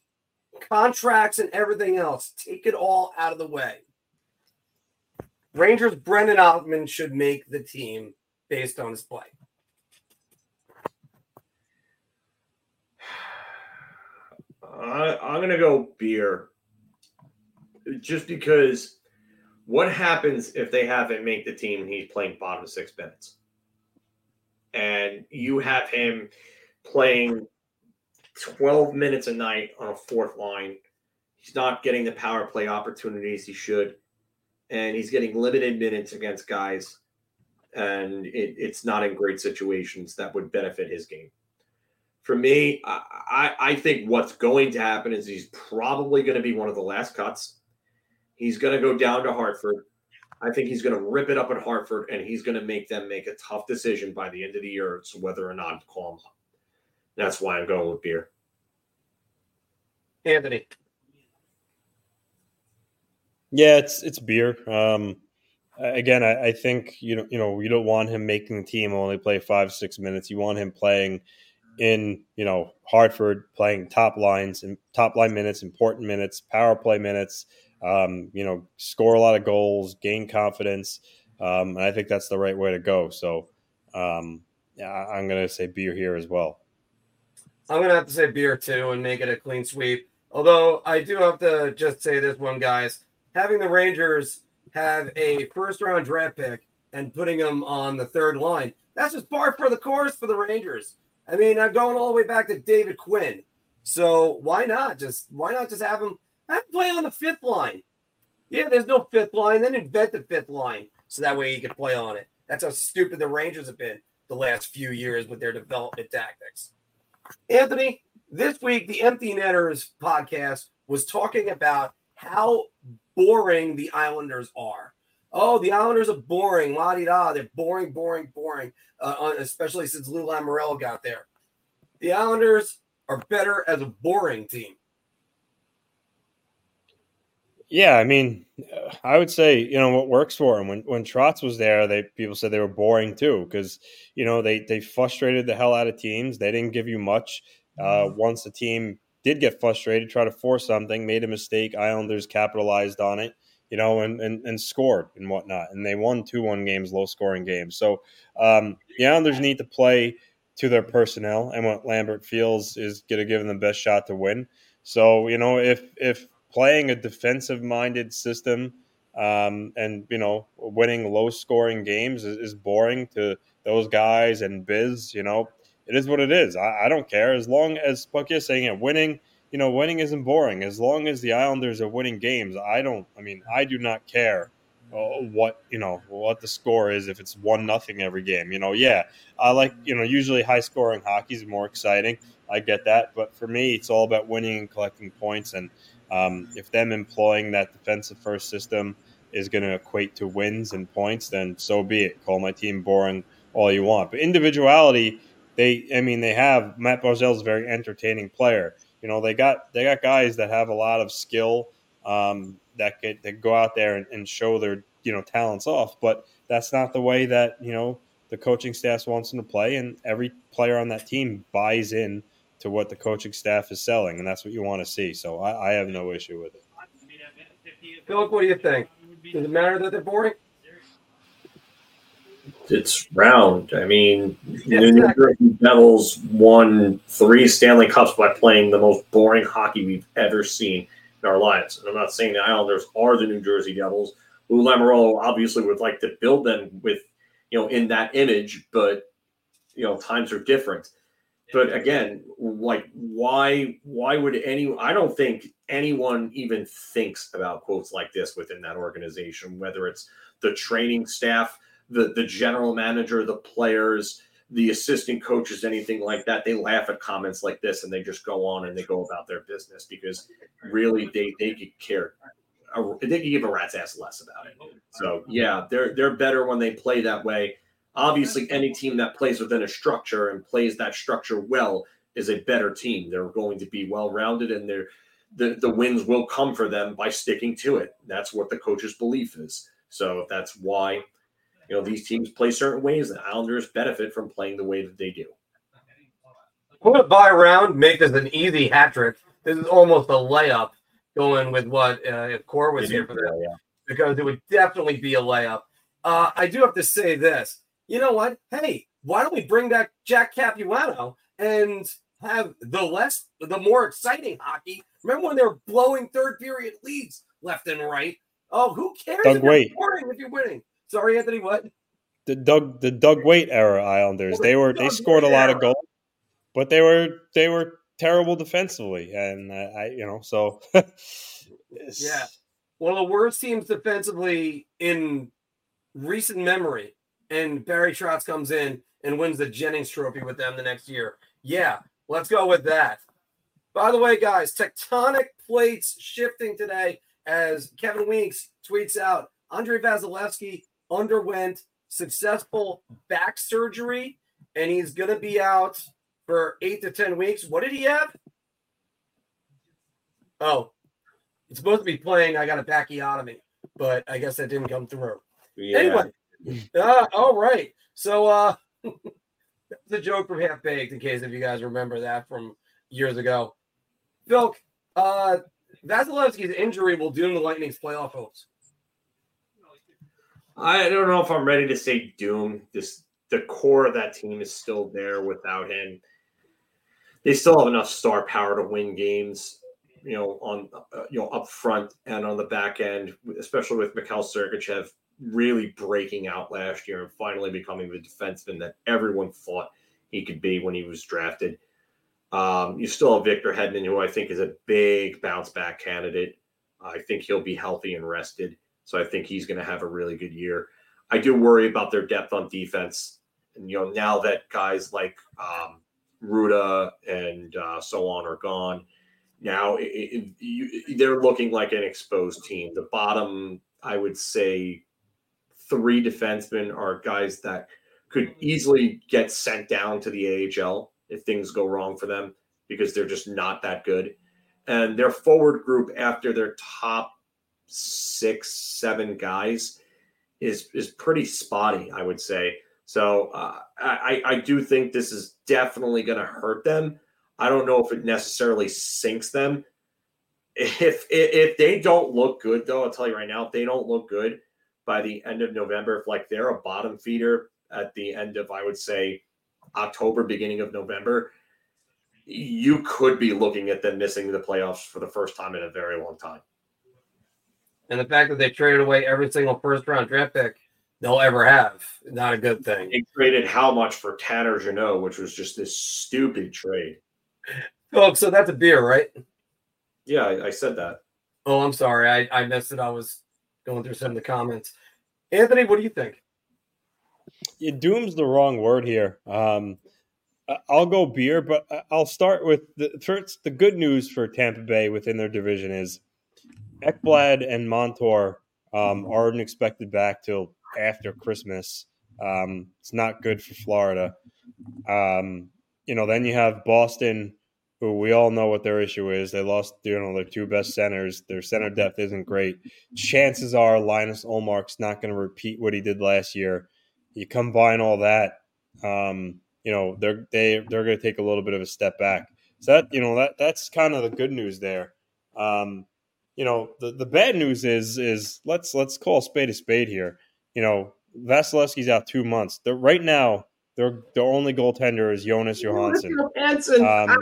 contracts, and everything else, take it all out of the way. Rangers Brennan Othmann should make the team based on his play? I, I'm going to go beer just because what happens if they have him make the team and he's playing bottom six minutes? And you have him playing 12 minutes a night on a fourth line. He's not getting the power play opportunities he should. And he's getting limited minutes against guys and it, it's not in great situations that would benefit his game. For me, I, I think what's going to happen is he's probably going to be one of the last cuts. He's going to go down to Hartford. I think he's going to rip it up at Hartford, and he's going to make them make a tough decision by the end of the year as whether or not to call him up. That's why I'm going with beer. Anthony. Yeah, it's it's beer. Um, again, I, I, think you know you know you don't want him making the team only play five six minutes. You want him playing in you know Hartford, playing top lines and top line minutes, important minutes, power play minutes. Um, you know, score a lot of goals, gain confidence, um, and I think that's the right way to go. So, um, yeah, I'm going to say beer here as well. I'm going to have to say beer too and make it a clean sweep. Although I do have to just say this one, guys, having the Rangers have a first round draft pick and putting them on the third line. That's just par for the course for the Rangers. I mean, I'm going all the way back to David Quinn. So why not just why not just have him have him play on the fifth line? Yeah, there's no fifth line. Then invent the fifth line so that way he can play on it. That's how stupid the Rangers have been the last few years with their development tactics. Anthony, this week the Empty Netters podcast was talking about how boring the Islanders are. Oh, the Islanders are boring. La di da. They're boring, boring, boring. Uh, especially since Lou Lamoriello got there. The Islanders are better as a boring team. Yeah, I mean, I would say you know what works for them. When when Trotz was there, they people said they were boring too because you know they they frustrated the hell out of teams. They didn't give you much. Uh, once the team did get frustrated, try to force something, made a mistake, Islanders capitalized on it, you know, and and, and scored and whatnot, and they won two one games, low scoring games. So um, the Islanders need to play to their personnel and what Lambert feels is going to give them the best shot to win. So you know if if playing a defensive minded system um, and you know winning low scoring games is, is, boring to those guys and biz you know it is what it is. I, I don't care. As long as Bucky is saying it winning you know winning isn't boring. As long as the islanders are winning games i don't i mean i do not care uh, what you know what the score is if it's one nothing every game you know. Yeah i like you know usually high scoring hockey is more exciting. I get that. But for me it's all about winning and collecting points. And um, if them employing that defensive first system is going to equate to wins and points, then so be it. Call my team boring all you want. But individuality, they, I mean, they have Mat Barzal's a very entertaining player. You know, they got they got guys that have a lot of skill um, that could that go out there and, and show their you know talents off. But that's not the way that you know the coaching staff wants them to play, and every player on that team buys in to what the coaching staff is selling, and that's what you want to see. So I, I have no issue with it. Philip, what do you think? Does it matter that they're boring? It's round. I mean, yeah, the New Jersey Devils won three Stanley Cups by playing the most boring hockey we've ever seen in our lives. And I'm not saying the Islanders are the New Jersey Devils. Lou Lamoriello obviously would like to build them with, you know, in that image, but you know, times are different but again like why why would any i don't think anyone even thinks about quotes like this within that organization whether it's the training staff the the general manager the players the assistant coaches anything like that they laugh at comments like this and they just go on and they go about their business because really they they could care uh, they could give a rat's ass less about it so yeah they're they're better when they play that way obviously any team that plays within a structure and plays that structure well is a better team. They're going to be well rounded and they're the, the wins will come for them by sticking to it. That's what the coach's belief is. So that's why you know these teams play certain ways, and Islanders benefit from playing the way that they do. Put a buy round, make this an easy hat trick. This is almost a layup going with what uh, if Core was here for that, yeah. because it would definitely be a layup. Uh, I do have to say this you know what? Hey, why don't we bring back Jack Capuano and have the less, the more exciting hockey? Remember when they were blowing third period leads left and right? Oh, who cares? Doug if Weight. You're if you're winning. Sorry, Anthony. What? The Doug, the Doug Weight era Islanders. They were they scored a lot of goals, but they were they were terrible defensively, and I, I you know so. [LAUGHS] yeah, one of the worst teams defensively in recent memory and Barry Trotz comes in and wins the Jennings Trophy with them the next year. Yeah, let's go with that. By the way, guys, tectonic plates shifting today as Kevin Weeks tweets out Andrei Vasilevskiy underwent successful back surgery and he's going to be out for eight to 10 weeks. What did he have? Oh, he's supposed to be playing. I got a bacchiotomy, but I guess that didn't come through. Yeah. Anyway, uh, all right. So uh [LAUGHS] the joke from Half Baked, in case if you guys remember that from years ago. Phil, uh Vasilevskiy's injury will doom the Lightning's playoff hopes. I don't know if I'm ready to say doom. This the core of that team is still there without him. They still have enough star power to win games, you know, on uh, you know up front and on the back end, especially with Mikhail Sergachev really breaking out last year and finally becoming the defenseman that everyone thought he could be when he was drafted. Um, you still have Victor Hedman, who I think is a big bounce back candidate. I think he'll be healthy and rested. So I think he's going to have a really good year. I do worry about their depth on defense. And, you know, now that guys like um, Rutta and uh, so on are gone, now it, it, you, they're looking like an exposed team. The bottom, I would say, three defensemen are guys that could easily get sent down to the AHL if things go wrong for them because they're just not that good. And their forward group after their top six, seven guys is is pretty spotty, I would say. So uh, I I do think this is definitely going to hurt them. I don't know if it necessarily sinks them. If, if if they don't look good, though, I'll tell you right now, if they don't look good by the end of November, if like they're a bottom feeder at the end of, I would say, October, beginning of November, you could be looking at them missing the playoffs for the first time in a very long time. And the fact that they traded away every single first round draft pick they'll ever have, not a good thing. They traded how much for Tanner Jeannot, which was just this stupid trade. Oh, so that's a beer, right? Yeah, I, I said that. Oh, I'm sorry. I, I missed it. I was going through some of the comments. Anthony, what do you think? Yeah, doom's the wrong word here. Um, I'll go beer, but I'll start with the first. The good news for Tampa Bay within their division is Ekblad and Montour um, aren't expected back till after Christmas. Um, it's not good for Florida. Um, you know, then you have Boston, who we all know what their issue is. They lost, you know, their two best centers. Their center depth isn't great. Chances are Linus Ullmark's not going to repeat what he did last year. You combine all that, um, you know, they're they they're going to take a little bit of a step back. So that you know that that's kind of the good news there. Um, you know, the, the bad news is is let's let's call a spade a spade here. You know, Vasilevskiy's out two months. They're, right now, their their only goaltender is Jonas Johansson. Um,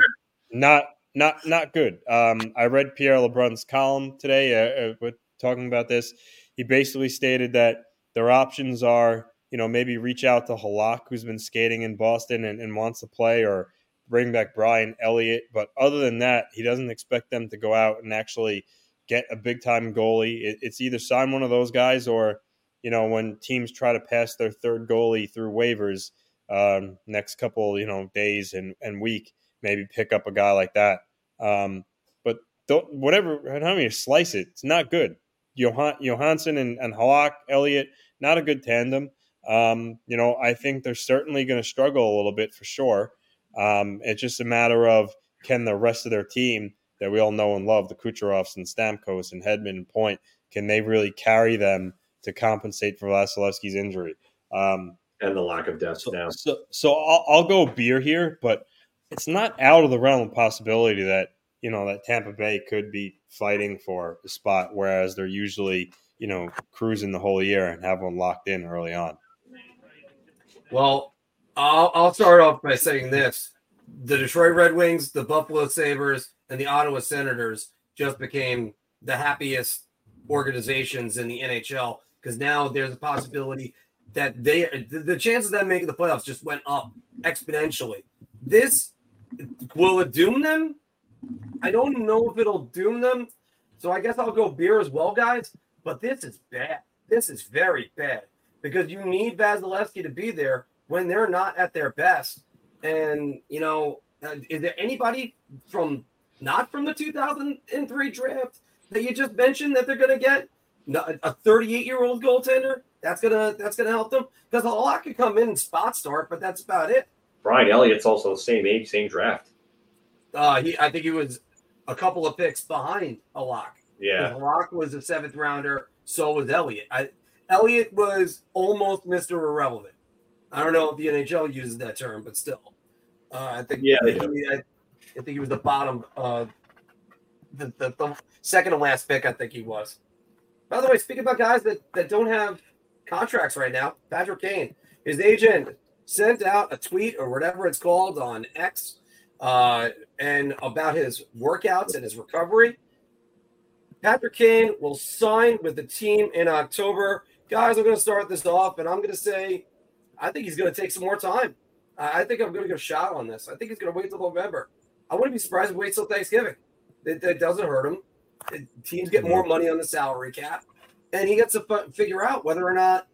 not not not good. Um, I read Pierre LeBrun's column today uh, uh, talking about this. He basically stated that their options are, you know, maybe reach out to Halak, who's been skating in Boston and, and wants to play, or bring back Brian Elliott. But other than that, he doesn't expect them to go out and actually get a big time goalie. It, it's either sign one of those guys or, you know, when teams try to pass their third goalie through waivers um, next couple, you know, days and, and week, maybe pick up a guy like that. Um, but don't, whatever, how you slice it, it's not good. Johan, Johansson and, and Halak, Elliott, not a good tandem. Um, you know, I think they're certainly going to struggle a little bit for sure. Um, it's just a matter of can the rest of their team that we all know and love, the Kucherovs and Stamkos and Hedman and Point, can they really carry them to compensate for Vasilevskiy's injury? Um, and the lack of depth so, now. So, so I'll, I'll go beer here, but it's not out of the realm of possibility that you know that Tampa Bay could be fighting for a spot, whereas they're usually you know cruising the whole year and have one locked in early on. Well, I'll, I'll start off by saying this: the Detroit Red Wings, the Buffalo Sabres, and the Ottawa Senators just became the happiest organizations in the NHL because now there's a possibility that they the chances of them making the playoffs just went up exponentially. This will it doom them? I don't know if it'll doom them. So I guess I'll go beer as well, guys. But this is bad. This is very bad because you need Vasilevskiy to be there when they're not at their best. And you know, uh, is there anybody from not from the 2003 draft that you just mentioned that they're going to get a 38 year old goaltender? That's gonna that's gonna help them because Halak could come in and spot start, but that's about it. Brian Elliott's also the same age, same draft. Uh, he I think he was a couple of picks behind Halak. Yeah, Halak was a seventh rounder. So was Elliott. I, Elliott was almost Mister Irrelevant. I don't know if the NHL uses that term, but still, uh, I think yeah, I, I, think he was the bottom, uh, the, the, the second to last pick. I think he was. By the way, speaking about guys that, that don't have contracts right now, Patrick Kane, his agent sent out a tweet or whatever it's called on X uh, and about his workouts and his recovery. Patrick Kane will sign with the team in October. Guys, I'm going to start this off, and I'm going to say I think he's going to take some more time. I think I'm going to go shot on this. I think he's going to wait till November. I wouldn't be surprised if he waits till Thanksgiving. That, that doesn't hurt him. Teams get more money on the salary cap, and he gets to figure out whether or not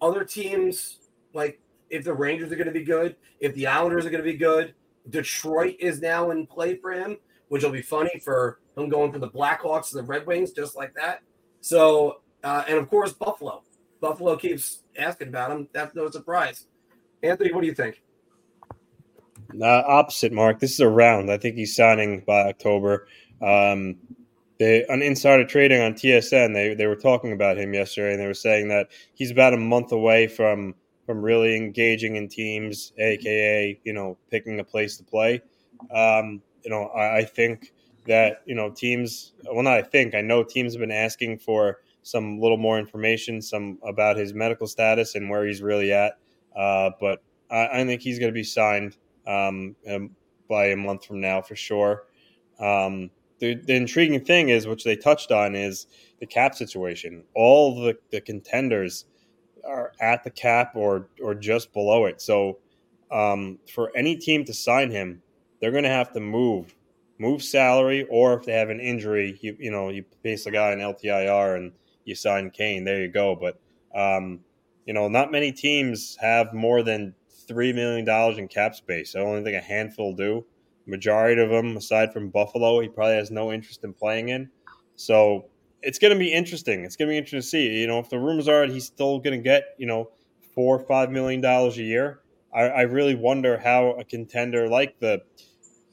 other teams like if the Rangers are going to be good, if the Islanders are going to be good. Detroit is now in play for him, which will be funny for him going from the Blackhawks to the Red Wings, just like that. So, uh, and of course, Buffalo. Buffalo keeps asking about him. That's no surprise. Anthony, what do you think? Uh, opposite, Mark. This is a round. I think he's signing by October. Um, they on insider trading on TSN, they they were talking about him yesterday, and they were saying that he's about a month away from from really engaging in teams, aka you know picking a place to play. Um, you know, I, I think that you know teams. Well, not I think I know teams have been asking for some little more information, some about his medical status and where he's really at. Uh, but I, I, think he's going to be signed um, um, by a month from now for sure. Um, the, the, intriguing thing is, which they touched on, is the cap situation. All the, the contenders are at the cap or or just below it. So um, for any team to sign him, they're going to have to move move salary, or if they have an injury, you you know you place a guy in LTIR and you sign Kane. There you go. But um, you know, not many teams have more than three million dollars in cap space. I only think a handful do. Majority of them, aside from Buffalo, he probably has no interest in playing in. So it's going to be interesting. It's going to be interesting to see. You know, if the rumors are he's still going to get you know four or five million dollars a year, I, I really wonder how a contender like the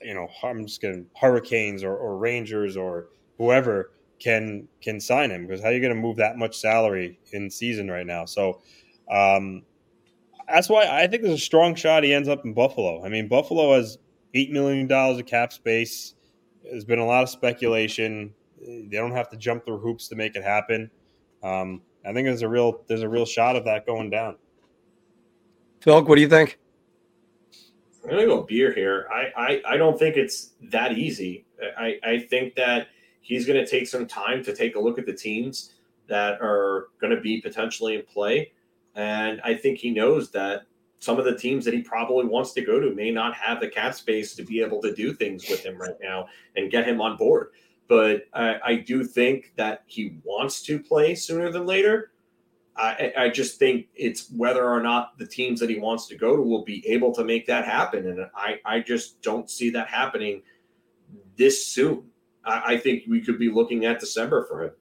you know I'm just going Hurricanes or, or Rangers or whoever can can sign him because how are you going to move that much salary in season right now? So um, that's why I think there's a strong shot he ends up in Buffalo. I mean, Buffalo has eight million dollars of cap space. There's been a lot of speculation. They don't have to jump through hoops to make it happen. Um, I think there's a real there's a real shot of that going down. Phil, what do you think? I'm gonna go beer here. I, I, I don't think it's that easy. I, I think that he's going to take some time to take a look at the teams that are going to be potentially in play. And I think he knows that some of the teams that he probably wants to go to may not have the cap space to be able to do things with him right now and get him on board. But I, I do think that he wants to play sooner than later. I, I, just think it's whether or not the teams that he wants to go to will be able to make that happen. And I, I just don't see that happening this soon. I, I think we could be looking at December for him.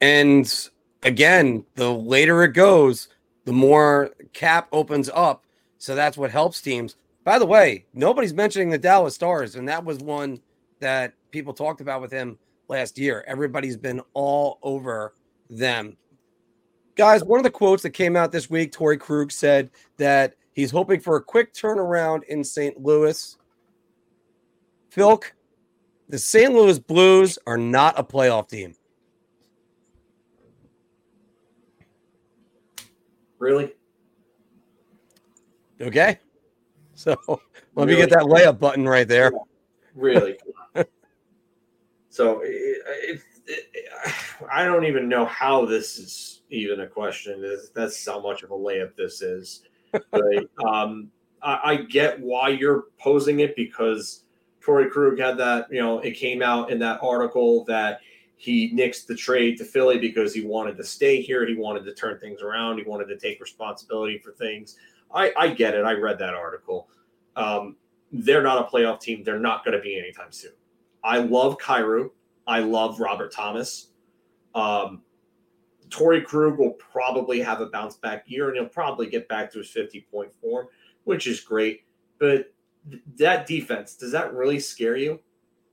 And again, the later it goes, the more cap opens up. So that's what helps teams. By the way, nobody's mentioning the Dallas Stars, and that was one that people talked about with him last year. Everybody's been all over them. Guys, one of the quotes that came out this week, Torey Krug said that he's hoping for a quick turnaround in St. Louis. Philk, the St. Louis Blues are not a playoff team. Really? Okay. [LAUGHS] So let really? me get that layup button right there. Really? [LAUGHS] so it, it, it, I don't even know how this is even a question. That's how much of a layup this is. But [LAUGHS] um, I, I get why you're posing it because Torey Krug had that, you know, it came out in that article that he nixed the trade to Philly because he wanted to stay here. He wanted to turn things around. He wanted to take responsibility for things. I, I get it. I read that article. Um, they're not a playoff team. They're not going to be anytime soon. I love Kyrou. I love Robert Thomas. Um, Krug will probably have a bounce back year and he'll probably get back to his 50 point form, which is great. But that defense, does that really scare you?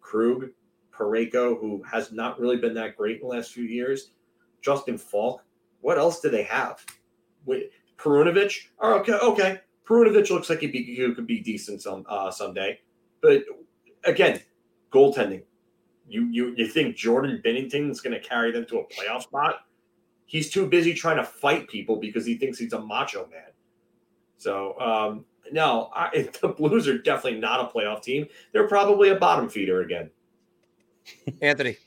Krug, Parayko, who has not really been that great in the last few years, Justin Faulk. What else do they have? Wait, Perunovich? Oh, okay, okay. Perunovich looks like he, be, he could be decent some uh, someday. But again, goaltending. You you you think Jordan Binnington is going to carry them to a playoff spot? He's too busy trying to fight people because he thinks he's a macho man. So um, no, I, [LAUGHS] the Blues are definitely not a playoff team. They're probably a bottom feeder again. Anthony.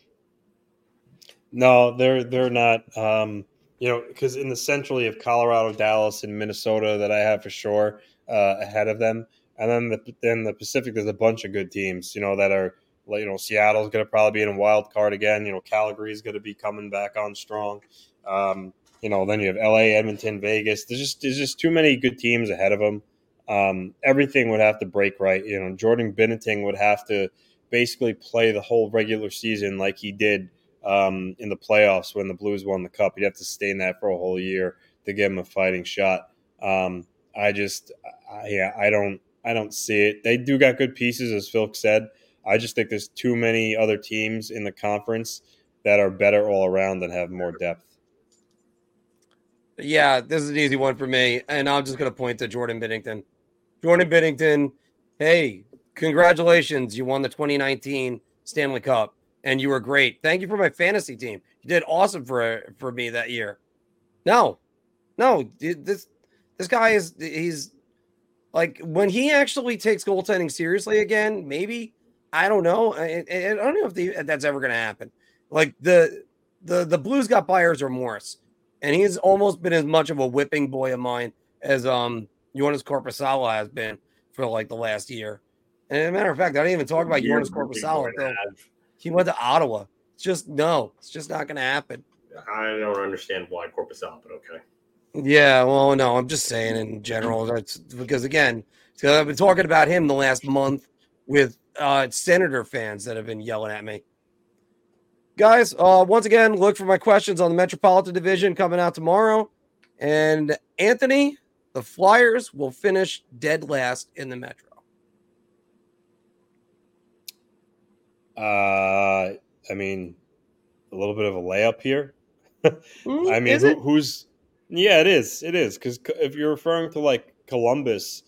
No, they're they're not. Um, you know, because in the central you have Colorado, Dallas, and Minnesota that I have for sure uh, ahead of them, and then the then the Pacific. There's a bunch of good teams. You know that are you know Seattle's going to probably be in a wild card again. You know Calgary's going to be coming back on strong. Um, you know, then you have LA, Edmonton, Vegas. There's just there's just too many good teams ahead of them um, everything would have to break right. You know, Jordan Binnington would have to basically play the whole regular season like he did um, in the playoffs when the Blues won the cup. He'd have to stay in that for a whole year to give him a fighting shot. Um, I just, I, yeah, I don't, I don't see it. They do got good pieces, as Phil said. I just think there's too many other teams in the conference that are better all around and have more depth. Yeah, this is an easy one for me, and I'm just going to point to Jordan Binnington. Jordan Binnington, hey, congratulations! You won the 2019 Stanley Cup, and you were great. Thank you for my fantasy team. You did awesome for for me that year. No, no, this this guy is he's like when he actually takes goaltending seriously again. Maybe I don't know. I, I don't know if the, that's ever going to happen. Like the the the Blues got buyer's remorse and he's almost been as much of a whipping boy of mine as um Joonas Korpisalo has been for like the last year. And as a matter of fact, I didn't even talk about Joonas Korpisalo until he went to Ottawa. It's just no, it's just not going to happen. I don't understand why Korpisalo, but okay. Yeah, well, no, I'm just saying in general. That's because again, I've been talking about him the last month with uh, Senator fans that have been yelling at me. Guys, uh, once again, look for my questions on the Metropolitan Division coming out tomorrow. And Anthony, the Flyers will finish dead last in the Metro. Uh, I mean, a little bit of a layup here. mm, [LAUGHS] I mean, who, who's? Yeah, it is. It is because if you're referring to like Columbus,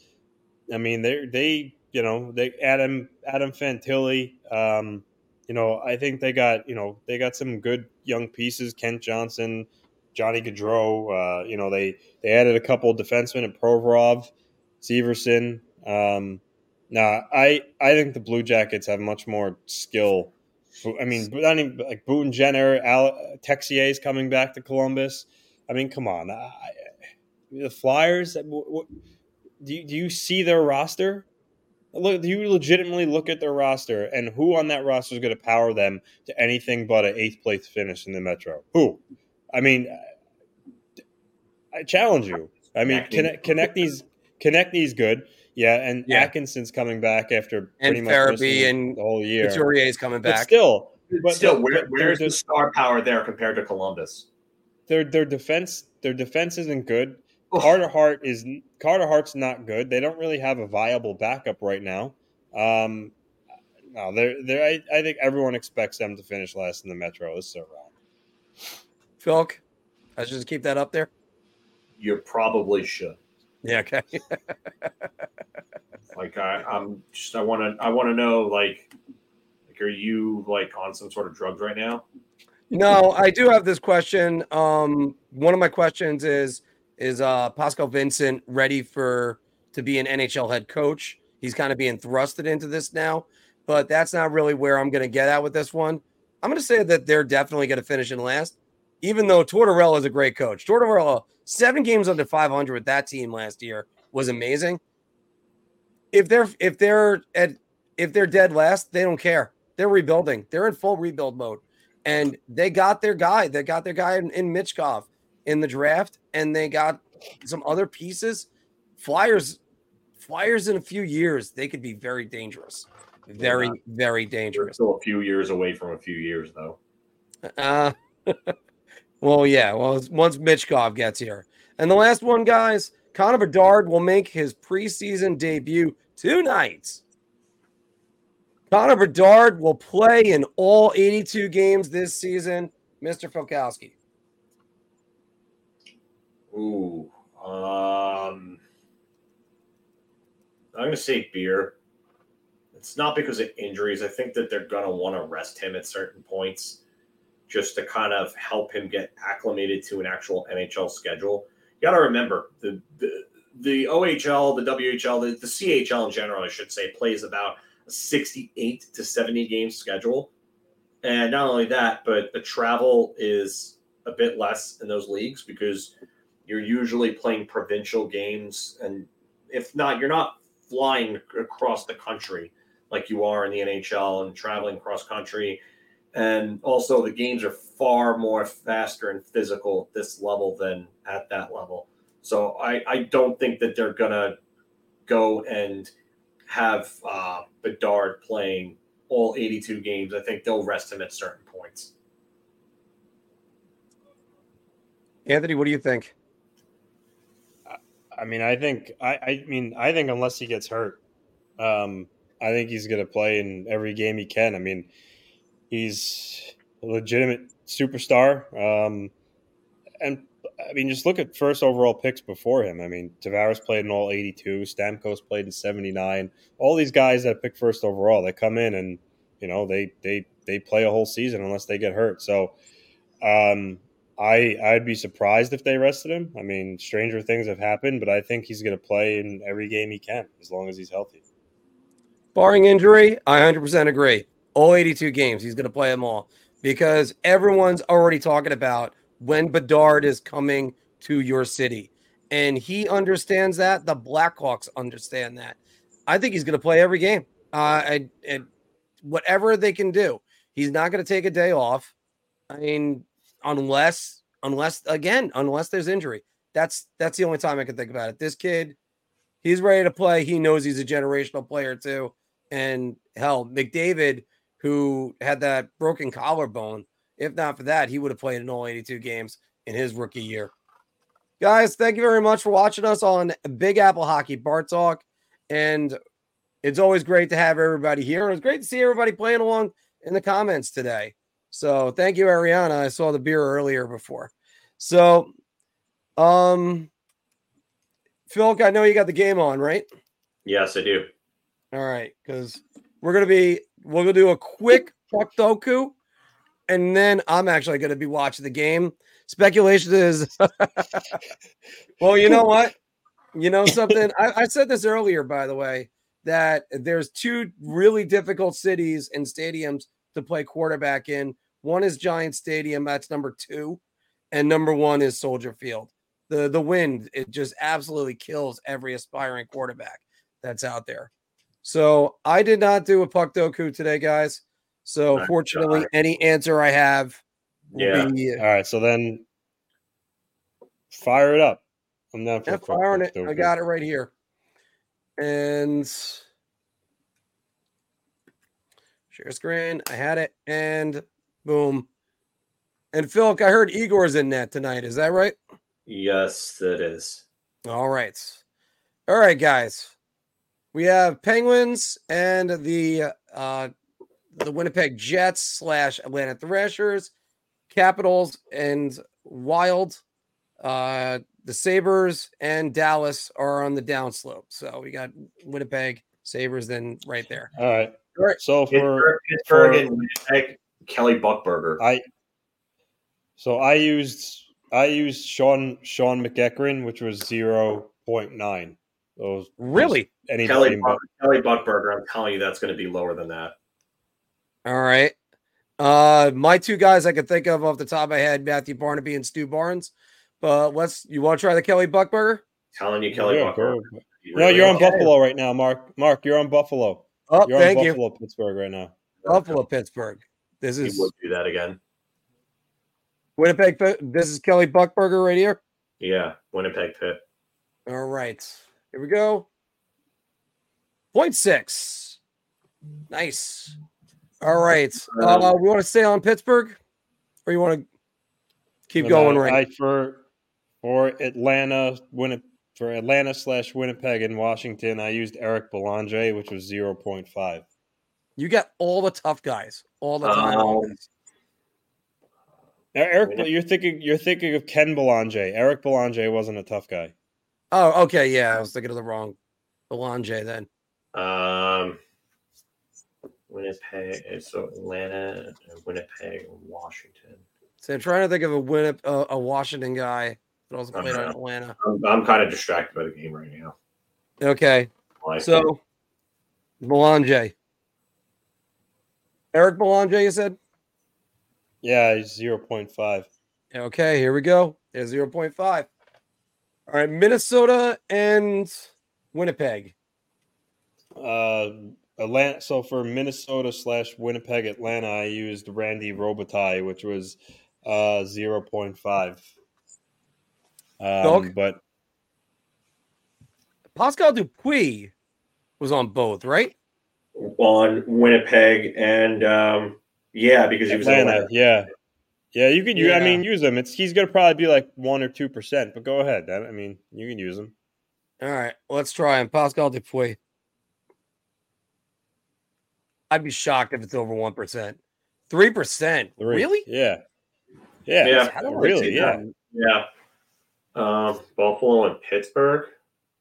I mean, they they you know they Adam Adam Fantilli. Um, you know, I think they got you know they got some good young pieces. Kent Johnson, Johnny Gaudreau. Uh, you know, they they added a couple of defensemen at Provorov, Severson. Um, I I think the Blue Jackets have much more skill. I mean, not even like Boone Jenner, Al, Texier is coming back to Columbus. I mean, come on, I, the Flyers. What, do you, do you see their roster? look, do you legitimately look at their roster and who on that roster is going to power them to anything but an eighth place finish in the Metro? Who? I mean, I challenge you. I mean, connect, Konecny's Konecny's good. Yeah, and yeah. Atkinson's coming back after pretty and much Farabee and the whole year. Is coming back. But still, but still, where, where's the star power there compared to Columbus? Their their defense their defense isn't good. Carter Hart is Carter Hart's not good. They don't really have a viable backup right now. Um, no, they're, they're, I, I think everyone expects them to finish last in the Metro. It's so Philk, I should just keep that up there. You probably should. Yeah. Okay. [LAUGHS] like I, I'm just I want to I want to know like like are you like on some sort of drugs right now? No, I do have this question. Um, one of my questions is is uh, Pascal Vincent ready for to be an NHL head coach? He's kind of being thrusted into this now, but that's not really where I'm going to get at with this one. I'm going to say that they're definitely going to finish in last, even though Tortorella is a great coach. Tortorella, seven games under 500 with that team last year was amazing. If they're if they're at if they're dead last, they don't care. They're rebuilding. They're in full rebuild mode, and they got their guy. They got their guy in, in Michkov in the draft, and they got some other pieces. Flyers, Flyers in a few years, they could be very dangerous. Very, very dangerous. still a few years away from a few years, though. Uh, [LAUGHS] well, yeah. Well, once Michkov gets here. And the last one, guys, Connor Bedard will make his preseason debut tonight. Connor Bedard will play in all 82 games this season. Mr. Filkowski. Ooh. Um, I'm going to say beer. It's not because of injuries. I think that they're going to want to rest him at certain points just to kind of help him get acclimated to an actual NHL schedule. You got to remember the, the the OHL, the WHL, the, the CHL in general, I should say, plays about a 68 to 70 game schedule. And not only that, but the travel is a bit less in those leagues because you're usually playing provincial games, and if not, you're not flying across the country like you are in the NHL and traveling cross country. And also, the games are far more faster and physical at this level than at that level. So I, I don't think that they're gonna go and have uh, Bedard playing all 82 games. I think they'll rest him at certain points. Anthony, what do you think? I mean, I think I, I mean I think unless he gets hurt, um, I think he's going to play in every game he can. I mean, he's a legitimate superstar. Um, and I mean, just look at first overall picks before him. I mean, Tavares played in all 82, Stamkos played in 79. All these guys that pick first overall, they come in and, you know, they they they play a whole season unless they get hurt. So, um, I I'd be surprised if they rested him. I mean, stranger things have happened, but I think he's going to play in every game he can as long as he's healthy. Barring injury, I 100% agree. All 82 games, he's going to play them all because everyone's already talking about when Bedard is coming to your city. And he understands that. The Blackhawks understand that. I think he's going to play every game. Uh, and, whatever they can do, he's not going to take a day off. I mean, unless, unless again, unless there's injury. That's that's the only time I can think about it. This kid, he's ready to play. He knows he's a generational player too. And hell, McDavid, who had that broken collarbone, if not for that, he would have played in all 82 games in his rookie year. Guys, thank you very much for watching us on Big Apple Hockey Bar Talk. And it's always great to have everybody here. And it's great to see everybody playing along in the comments today. So thank you, Ariana. I saw the beer earlier before. So, um, Phil, I know you got the game on, right? Yes, I do. All right, because we're gonna be we're gonna do a quick Puck Doku and then I'm actually going to be watching the game. Speculation is, [LAUGHS] well, you know what? You know something? I, I, said this earlier, by the way, that there's two really difficult cities and stadiums to play quarterback in. One is Giant Stadium, that's number two, and number one is Soldier Field. The the wind it just absolutely kills every aspiring quarterback that's out there. So I did not do a puck doku today, guys. So My fortunately, God. any answer I have, yeah. Be, uh, All right. So then, fire it up. I'm not yeah, firing it. I got it right here, and share screen. I had it, and boom. And Phil, I heard Igor's in that tonight. Is that right? Yes, that is. All right. All right, guys. We have Penguins and the uh, the Winnipeg Jets slash Atlanta Thrashers, Capitals and Wild. Uh, the Sabres and Dallas are on the downslope. So we got Winnipeg, Sabres, then right there. All right. All right. So for Pittsburgh, and Winnipeg, Kelly Buchberger. I so I used I used Sean Sean McEachern, which was zero point nine. Those really any Kelly, Buck, Kelly Buchberger. I'm telling you, that's going to be lower than that. All right. Uh, my two guys I could think of off the top of my head, Matthew Barnaby and Stu Barnes. But let's you want to try the Kelly Buchberger? Telling you, Kelly yeah, Buchberger. no, you're on Buffalo right now, Mark. Mark, you're on Buffalo. Oh, you're thank on you. Buffalo, Pittsburgh right now. Buffalo, Pittsburgh. This is would do that again. Winnipeg. This is Kelly Buchberger right here. Yeah, Winnipeg Pitt. All right, here we go. Point six. Nice. All right. [LAUGHS] Um, uh, we want to stay on Pittsburgh, or you want to keep going? right. I, for for Atlanta, Winnipeg, for Atlanta slash Winnipeg and Washington, I used Eric Belanger, which was zero point five. You got all the tough guys, all the time. Um, now, Eric, you're thinking you're thinking of Ken Belanger. Eric Belanger wasn't a tough guy. Oh, okay, yeah, I was thinking of the wrong Belanger then. Um. Winnipeg, so Atlanta, Winnipeg, Washington. So I'm trying to think of a Winnip, uh, a Washington guy that also played on Atlanta. I'm, I'm, kind of distracted by the game right now. Okay, so Belanger, Eric Belanger, you said? Yeah, he's zero point five. Okay, here we go. There's zero point five. All right, Minnesota and Winnipeg. Uh, Atlanta. So for Minnesota slash Winnipeg, Atlanta, I used Randy Robitaille, which was uh, zero point five. Um, but Pascal Dupuis was on both, right? On Winnipeg and um, yeah, because he was Atlanta. Yeah, yeah, you could. Yeah. I mean, use him. It's he's gonna probably be like one or two percent, but go ahead. I mean, you can use him. All right, let's try him. Pascal Dupuis. I'd be shocked if it's over one percent. Three percent, really? Yeah. Yeah. Yeah. Really? Yeah. that. Yeah. Um, Buffalo and Pittsburgh.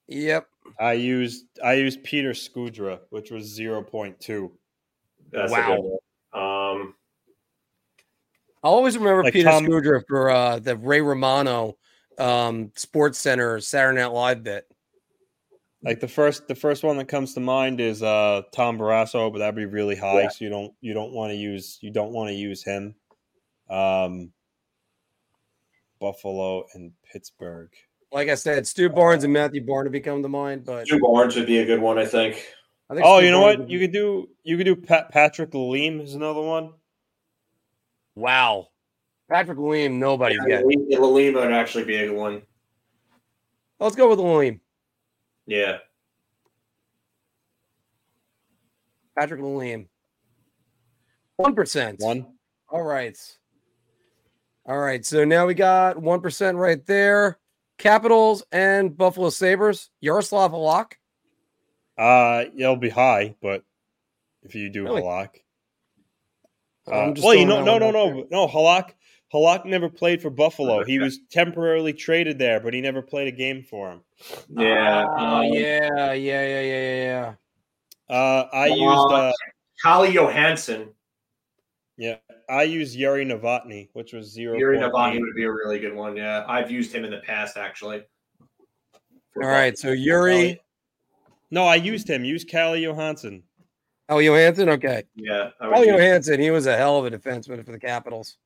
Yep. I used I used Peter Skudra, which was zero point two. That's Wow. a good one. Um, I always remember Like Peter Tom- Skudra for uh, the Ray Romano um, Sports Center Saturday Night Live bit. Like the first the first one that comes to mind is uh Tom Barrasso, but that'd be really high, Yeah. so you don't you don't want to use you don't want to use him. Um Buffalo and Pittsburgh. Like I said, Stu Barnes and Matthew Barnaby come to mind, but Stu Barnes would be a good one, I think. I think Oh, Stu you know Barnes what? would You could do you could do Pat, Patrick Leem is another one. Wow, Patrick William, nobody's Yeah, getting. Lalime would actually be a good one. Let's go with William. Yeah. Patrick William. One percent. One. All right. All right. So now we got one percent right there. Capitals and Buffalo Sabres. Yaroslav Halak. Uh it'll be high, but if you do Really? Halak. I'm Uh, well, you know, that no, no, out no, no. Halak, Halak never played for Buffalo. [LAUGHS] He was temporarily traded there, but he never played a game for him. Yeah. Oh um, yeah, yeah, yeah, yeah, yeah. Uh, I Uh, used, uh, Calle Johansson. yeah, I used Jiri Novotny, which was zero. Yuri point Novotny would be a really good one. Yeah. I've used him in the past, actually. All right. So Yuri. No, I used him. Use Calle Johansson. Oh, Johansson. Okay. Yeah. I would Oh, use- Johansson. He was a hell of a defenseman for the Capitals.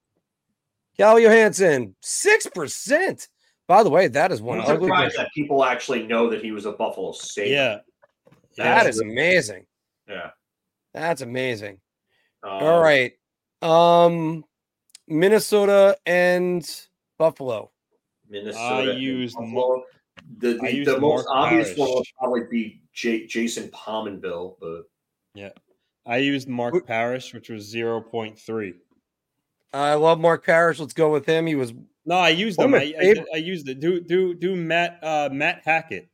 Calle Johansson, six percent. By the way, that is one I'm ugly. surprised that people actually know that he was a Buffalo Sabre. Yeah, That Yeah. is amazing. Yeah. That's amazing. Um, All right. Um Minnesota and Buffalo. Minnesota. and used Buffalo. the the, I the most Mark obvious one would probably be J- Jason Pominville, but yeah. I used Mark Who- Parrish, which was zero point three. I love Mark Parrish. Let's go with him. He was No, I used One them. I, I, I used it. Do do do Matt uh, Matt Hackett.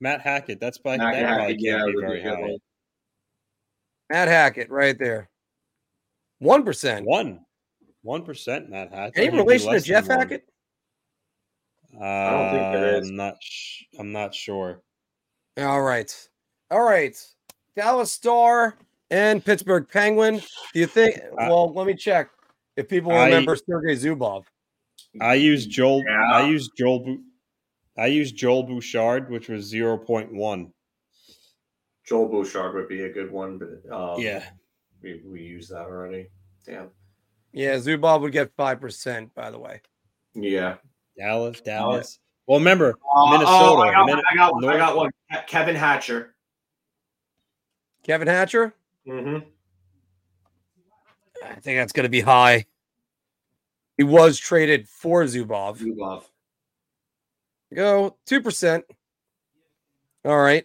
Matt Hackett. That's by Matt that probably Hackett, yeah, can't be be very a high. Matt Hackett right there. One percent. One. One percent Matt Hackett. Any relation to less than Jeff one. Hackett? Uh, don't think there is. I'm not. Sh- I'm not sure. All right. All right. Dallas Star and Pittsburgh Penguin. Do you think? I- Well, let me check if people I- remember Sergei Zubov. I used Joel. Yeah. I used Joel. I used Joel Bouchard, which was zero point one. Joel Bouchard would be a good one, but um, yeah. we we used that already. Damn. Yeah, Zubov would get five percent. By the way, Yeah. Dallas. Dallas. Well, remember Uh, Minnesota. oh, I got, Min- one, I got one. I got one. Kevin Hatcher. Kevin Hatcher. Mm-hmm. I think that's going to be high. He was traded for Zubov. Zubov. Go two percent. All right.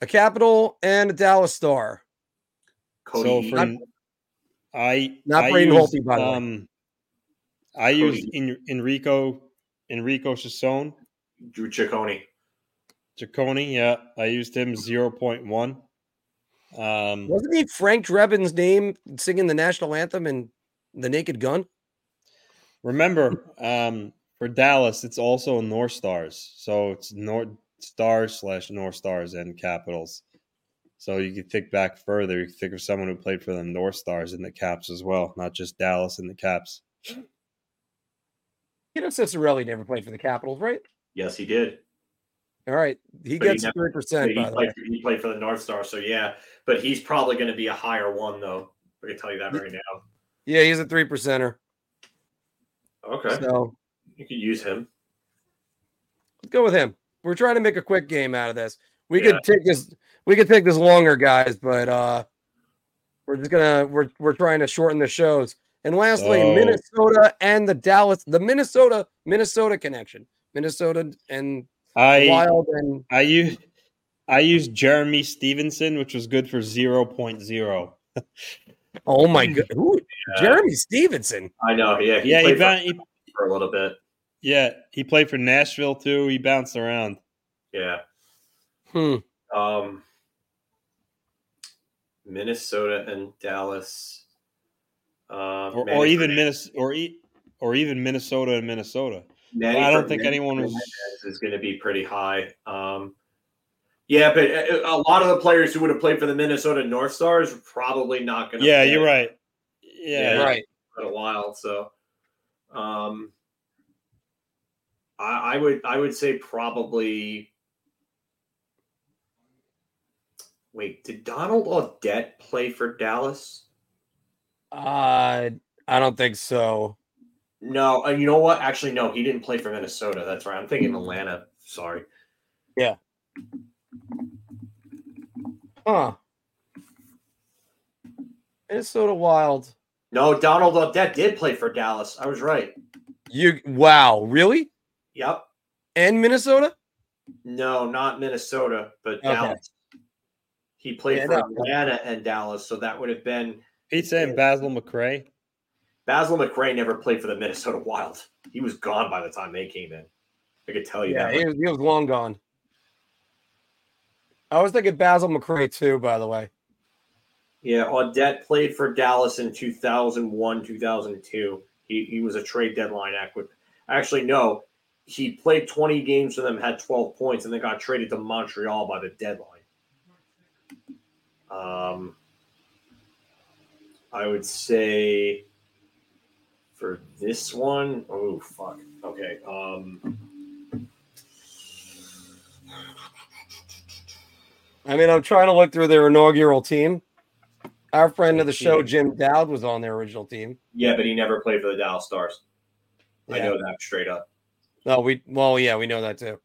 A Capital and a Dallas Star. Cody. So Eakin. for I Not I Braden used, Holtby, by the way. um, I used en- Enrico Enrico Sassone Drew Ciccone. Ciccone. Yeah, I used him zero point one. Um, Wasn't he Frank Drebin's name singing the national anthem in The Naked Gun? remember, um, for Dallas, it's also North Stars, so it's North Stars slash North Stars and Capitals. So you can think back further. You can think of someone who played for the North Stars and the Caps as well, not just Dallas and the Caps. You know, Ciccarelli never played for the Capitals, right? Yes, he did. All right. He But gets three percent. he, played, he played for the North Star, so yeah. But he's probably going to be a higher one, though. I can tell you that right now. Yeah, he's a three percenter. Okay. So You could use him. let's go with him. We're trying to make a quick game out of this. We Yeah. could take this we could take this longer, guys, but uh we're just gonna we're we're trying to shorten the shows. And lastly, Oh. Minnesota and the Dallas, the Minnesota Minnesota connection. Minnesota and I Wild and I use I used Jeremy Stevenson, which was good for zero point zero. oh my god, who Yeah. Jeremy Stevenson. I know. Yeah. He Yeah, he, played ba- for, he for a little bit. yeah he played for Nashville too. He bounced around. Yeah. Hmm. Um, Minnesota and Dallas. Um, or, or even Minnesota, or, e- or even Minnesota and Minnesota. Manny I don't think Fernandez anyone was. is going to be pretty high. Um, yeah, but a a lot of the players who would have played for the Minnesota North Stars are probably not going to. Yeah, you're right. Yeah, Yeah. Right. For a while, so um, I, I would I would say probably. Wait, did Donald Audette play for Dallas? Uh, I don't think so. No, and you know what? Actually, no, he didn't play for Minnesota. That's right. I'm thinking Atlanta. Sorry. Yeah. Huh. Minnesota Wild. No, Donald Audette did play for Dallas. I was right. You wow, really? Yep. And Minnesota? No, not Minnesota, but Okay. Dallas. He played Yeah, for no. Atlanta and Dallas, so that would have been Pete saying Basil McRae. Basil McRae never played for the Minnesota Wild. He was gone by the time they came in. I could tell you Yeah, that. he was, he was long gone. I was thinking Basil McRae too, by the way. Yeah, Audette played for Dallas in 2001, 2002. He, he was a trade deadline acquisition. Actually, no, he played 20 games for them, had 12 points, and then got traded to Montreal by the deadline. Um, I would say for this one, oh fuck. Okay. Um, I mean, I'm trying to look through their inaugural team. Our friend of the show, Jim Dowd, was on their original team. yeah, but he never played for the Dallas Stars. I know that straight up. No, we well, yeah, we know that too.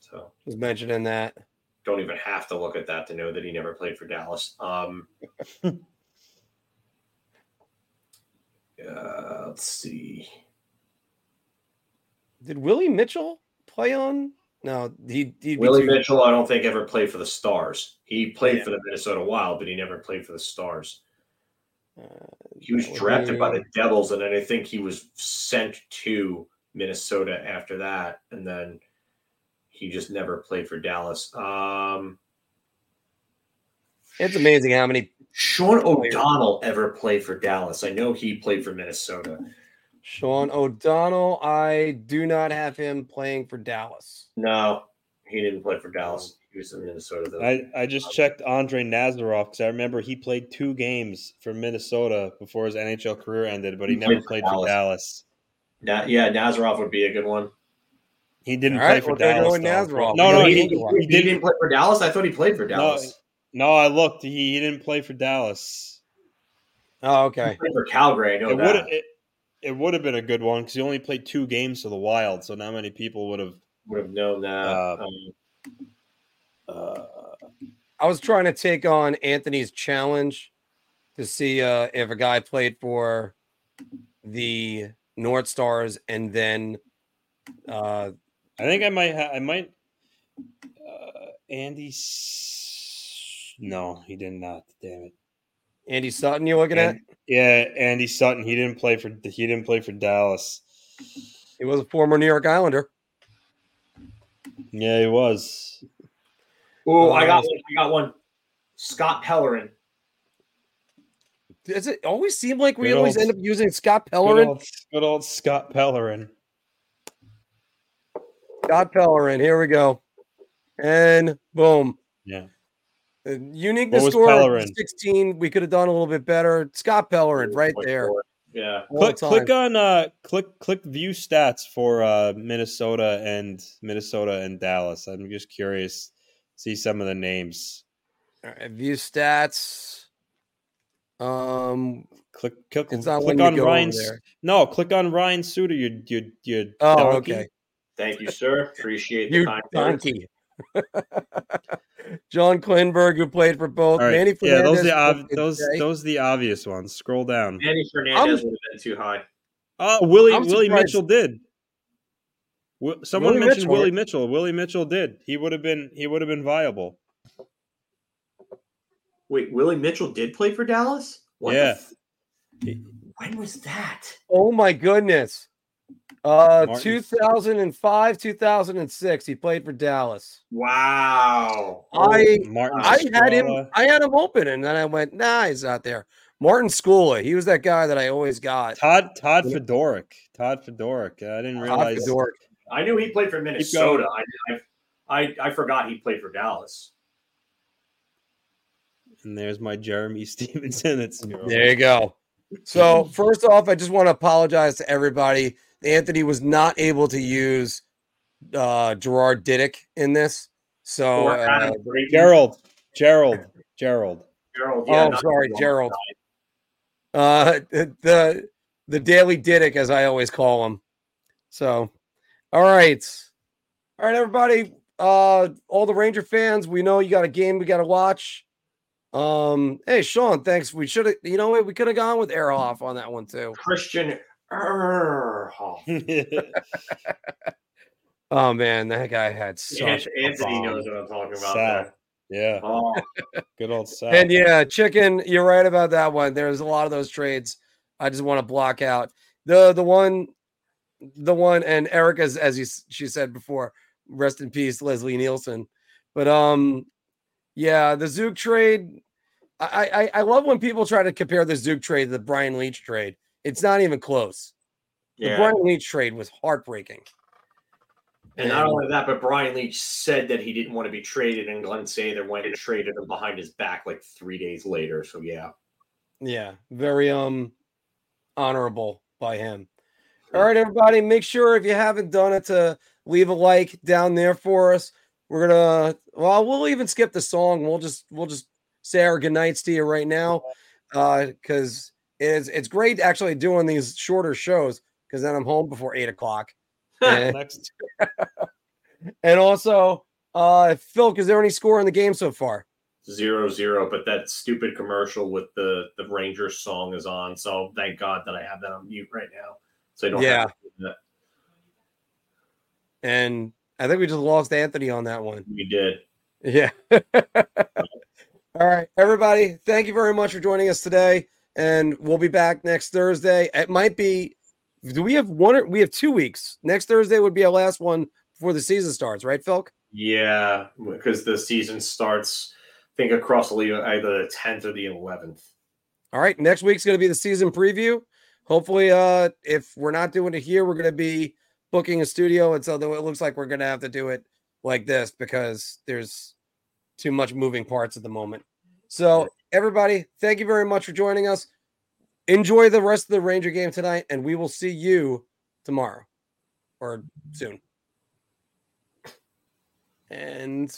So Was mentioning that. don't even have to look at that to know that he never played for Dallas. Um, [LAUGHS] uh, let's see. Did Willie Mitchell play on? No, he he'd Willie too- Mitchell, I don't think ever played for the Stars. He played Yeah. for the Minnesota Wild, but he never played for the Stars. Uh, He was drafted by the Devils, and then I think he was sent to Minnesota after that, and then he just never played for Dallas. Um, It's amazing how many Sean O'Donnell ever played for Dallas. I know he played for Minnesota. Sean O'Donnell. I do not have him playing for Dallas. No, he didn't play for Dallas. He was in Minnesota though. I, I just checked Andre Nazarov because I remember he played two games for Minnesota before his NHL career ended, but he, He never played played for for Dallas. Na- yeah, Nazarov would be a good one. He didn't All play right, for we're gonna go Dallas. with No, no, gonna he, he, go didn't- he, he didn't. play for Dallas. I thought he played for No, Dallas. No, I looked. He, he didn't play for Dallas. Oh, okay. played for Calgary. I know It would that. it, it would have been a good one because he only played two games for the Wild, so not many people would have. Would have known that. Uh, Um, Uh, I was trying to take on Anthony's challenge to see uh, if a guy played for the North Stars and then uh, I think I might. Ha- I might. Uh, Andy. S- no, he did not. Damn it. Andy Sutton. You looking at? Yeah, Andy Sutton. He didn't play for. He didn't play for Dallas. He was a former New York Islander. Yeah, he was. oh, I Uh, got one. I got one. Scott Pellerin. Does it always seem like we Good always old- end up using Scott Good Pellerin? old, good old Scott Pellerin. Scott Pellerin. Here we go. And boom. Yeah. Uh, Unique What to score Pellerin? 16. We could have done a little bit better. Scott Pellerin right there. Yeah. all the Click, click on uh click click view stats for uh Minnesota and Minnesota and Dallas. I'm just curious. See some of the names. All right, view stats. Um, Click click, It's not click on go over Ryan. there. No, click on Ryan Suter. Your your your. oh, donkey. okay. Thank you, sir. Appreciate the You kind words. donkey. [LAUGHS] John Klingberg, who played for both. All right. Manny yeah, those are the ob- those those are the obvious ones. Scroll down. Manny Fernandez would have been too high. Oh, Willie I'm Willie surprised- Mitchell did. Someone Willie mentioned Mitchell. Willie Mitchell. Willie Mitchell did. He would have been. He would have been viable. Wait, Willie Mitchell did play for Dallas? What Yeah. f- when was that? Oh my goodness. Uh, Martin. 2005, 2006. He played for Dallas. Wow. I Martin I had him. I had him open, and then I went, nah, he's not there. Martin Skoula. He was that guy that I always got. Todd Todd Fedoruk. Todd Fedoruk. I didn't Todd realize. I knew he played for Minnesota. I, I, I I forgot he played for Dallas. And there's my Jeremy [LAUGHS] Stevenson. It's There you go. So [LAUGHS] first off, I just want to apologize to everybody. Anthony was not able to use uh, Gerard Diduck in this. So uh, Gerald. Gerald. Gerald. Gerald, yeah, oh, sorry, Gerald. Uh, the the Daily Diduck, as I always call him. So, all right, all right, everybody. Uh, all the Ranger fans, we know you got a game we got to watch. Um, hey, Sean, thanks. We should have, you know, we could have gone with Ehrhoff on that one too. Christian Ehrhoff. [LAUGHS] Oh man, that guy had such. Ant- a Anthony bomb. knows what I'm talking about. Sal. there. Yeah. Oh, Good old Sal. And yeah, chicken, you're right about that one. There's a lot of those trades. I just want to block out the the one, the one, and Eric, as as you, she said before, rest in peace, Leslie Nielsen. But um, yeah, the Zook trade. I I, I love when people try to compare the Zook trade to the Brian Leetch trade. It's not even close. The. Brian Leetch trade was heartbreaking. And not only that, but Brian Leetch said that he didn't want to be traded, and Glenn Sather went and traded him behind his back like three days later. So yeah, Yeah, very um honorable by him. All right, everybody, make sure if you haven't done it to leave a like down there for us. We're gonna well, we'll even skip the song. We'll just we'll just say our goodnights to you right now. Uh because it's it's great actually doing these shorter shows because then I'm home before eight o'clock. [LAUGHS] And, Next. [LAUGHS] and also uh Phil, is there any score in the game so far? zero zero. But that stupid commercial with the the Rangers song is on. So thank God that I have that on mute right now. So I don't. Yeah. Have do. And I think we just lost Anthony on that one. We did. Yeah. [LAUGHS] All right, everybody. Thank you very much for joining us today, and we'll be back next Thursday. It might be. Do we have one? Or, we have two weeks. Next Thursday would be our last one before the season starts, right, Felk? Yeah, because the season starts. I think across the league either the tenth or the eleventh. All right. Next week's going to be the season preview. Hopefully, uh, if we're not doing it here, we're going to be booking a studio, and so though it looks like we're going to have to do it like this because there's too much moving parts at the moment. So, everybody, thank you very much for joining us. Enjoy the rest of the Ranger game tonight, and we will see you tomorrow or soon. And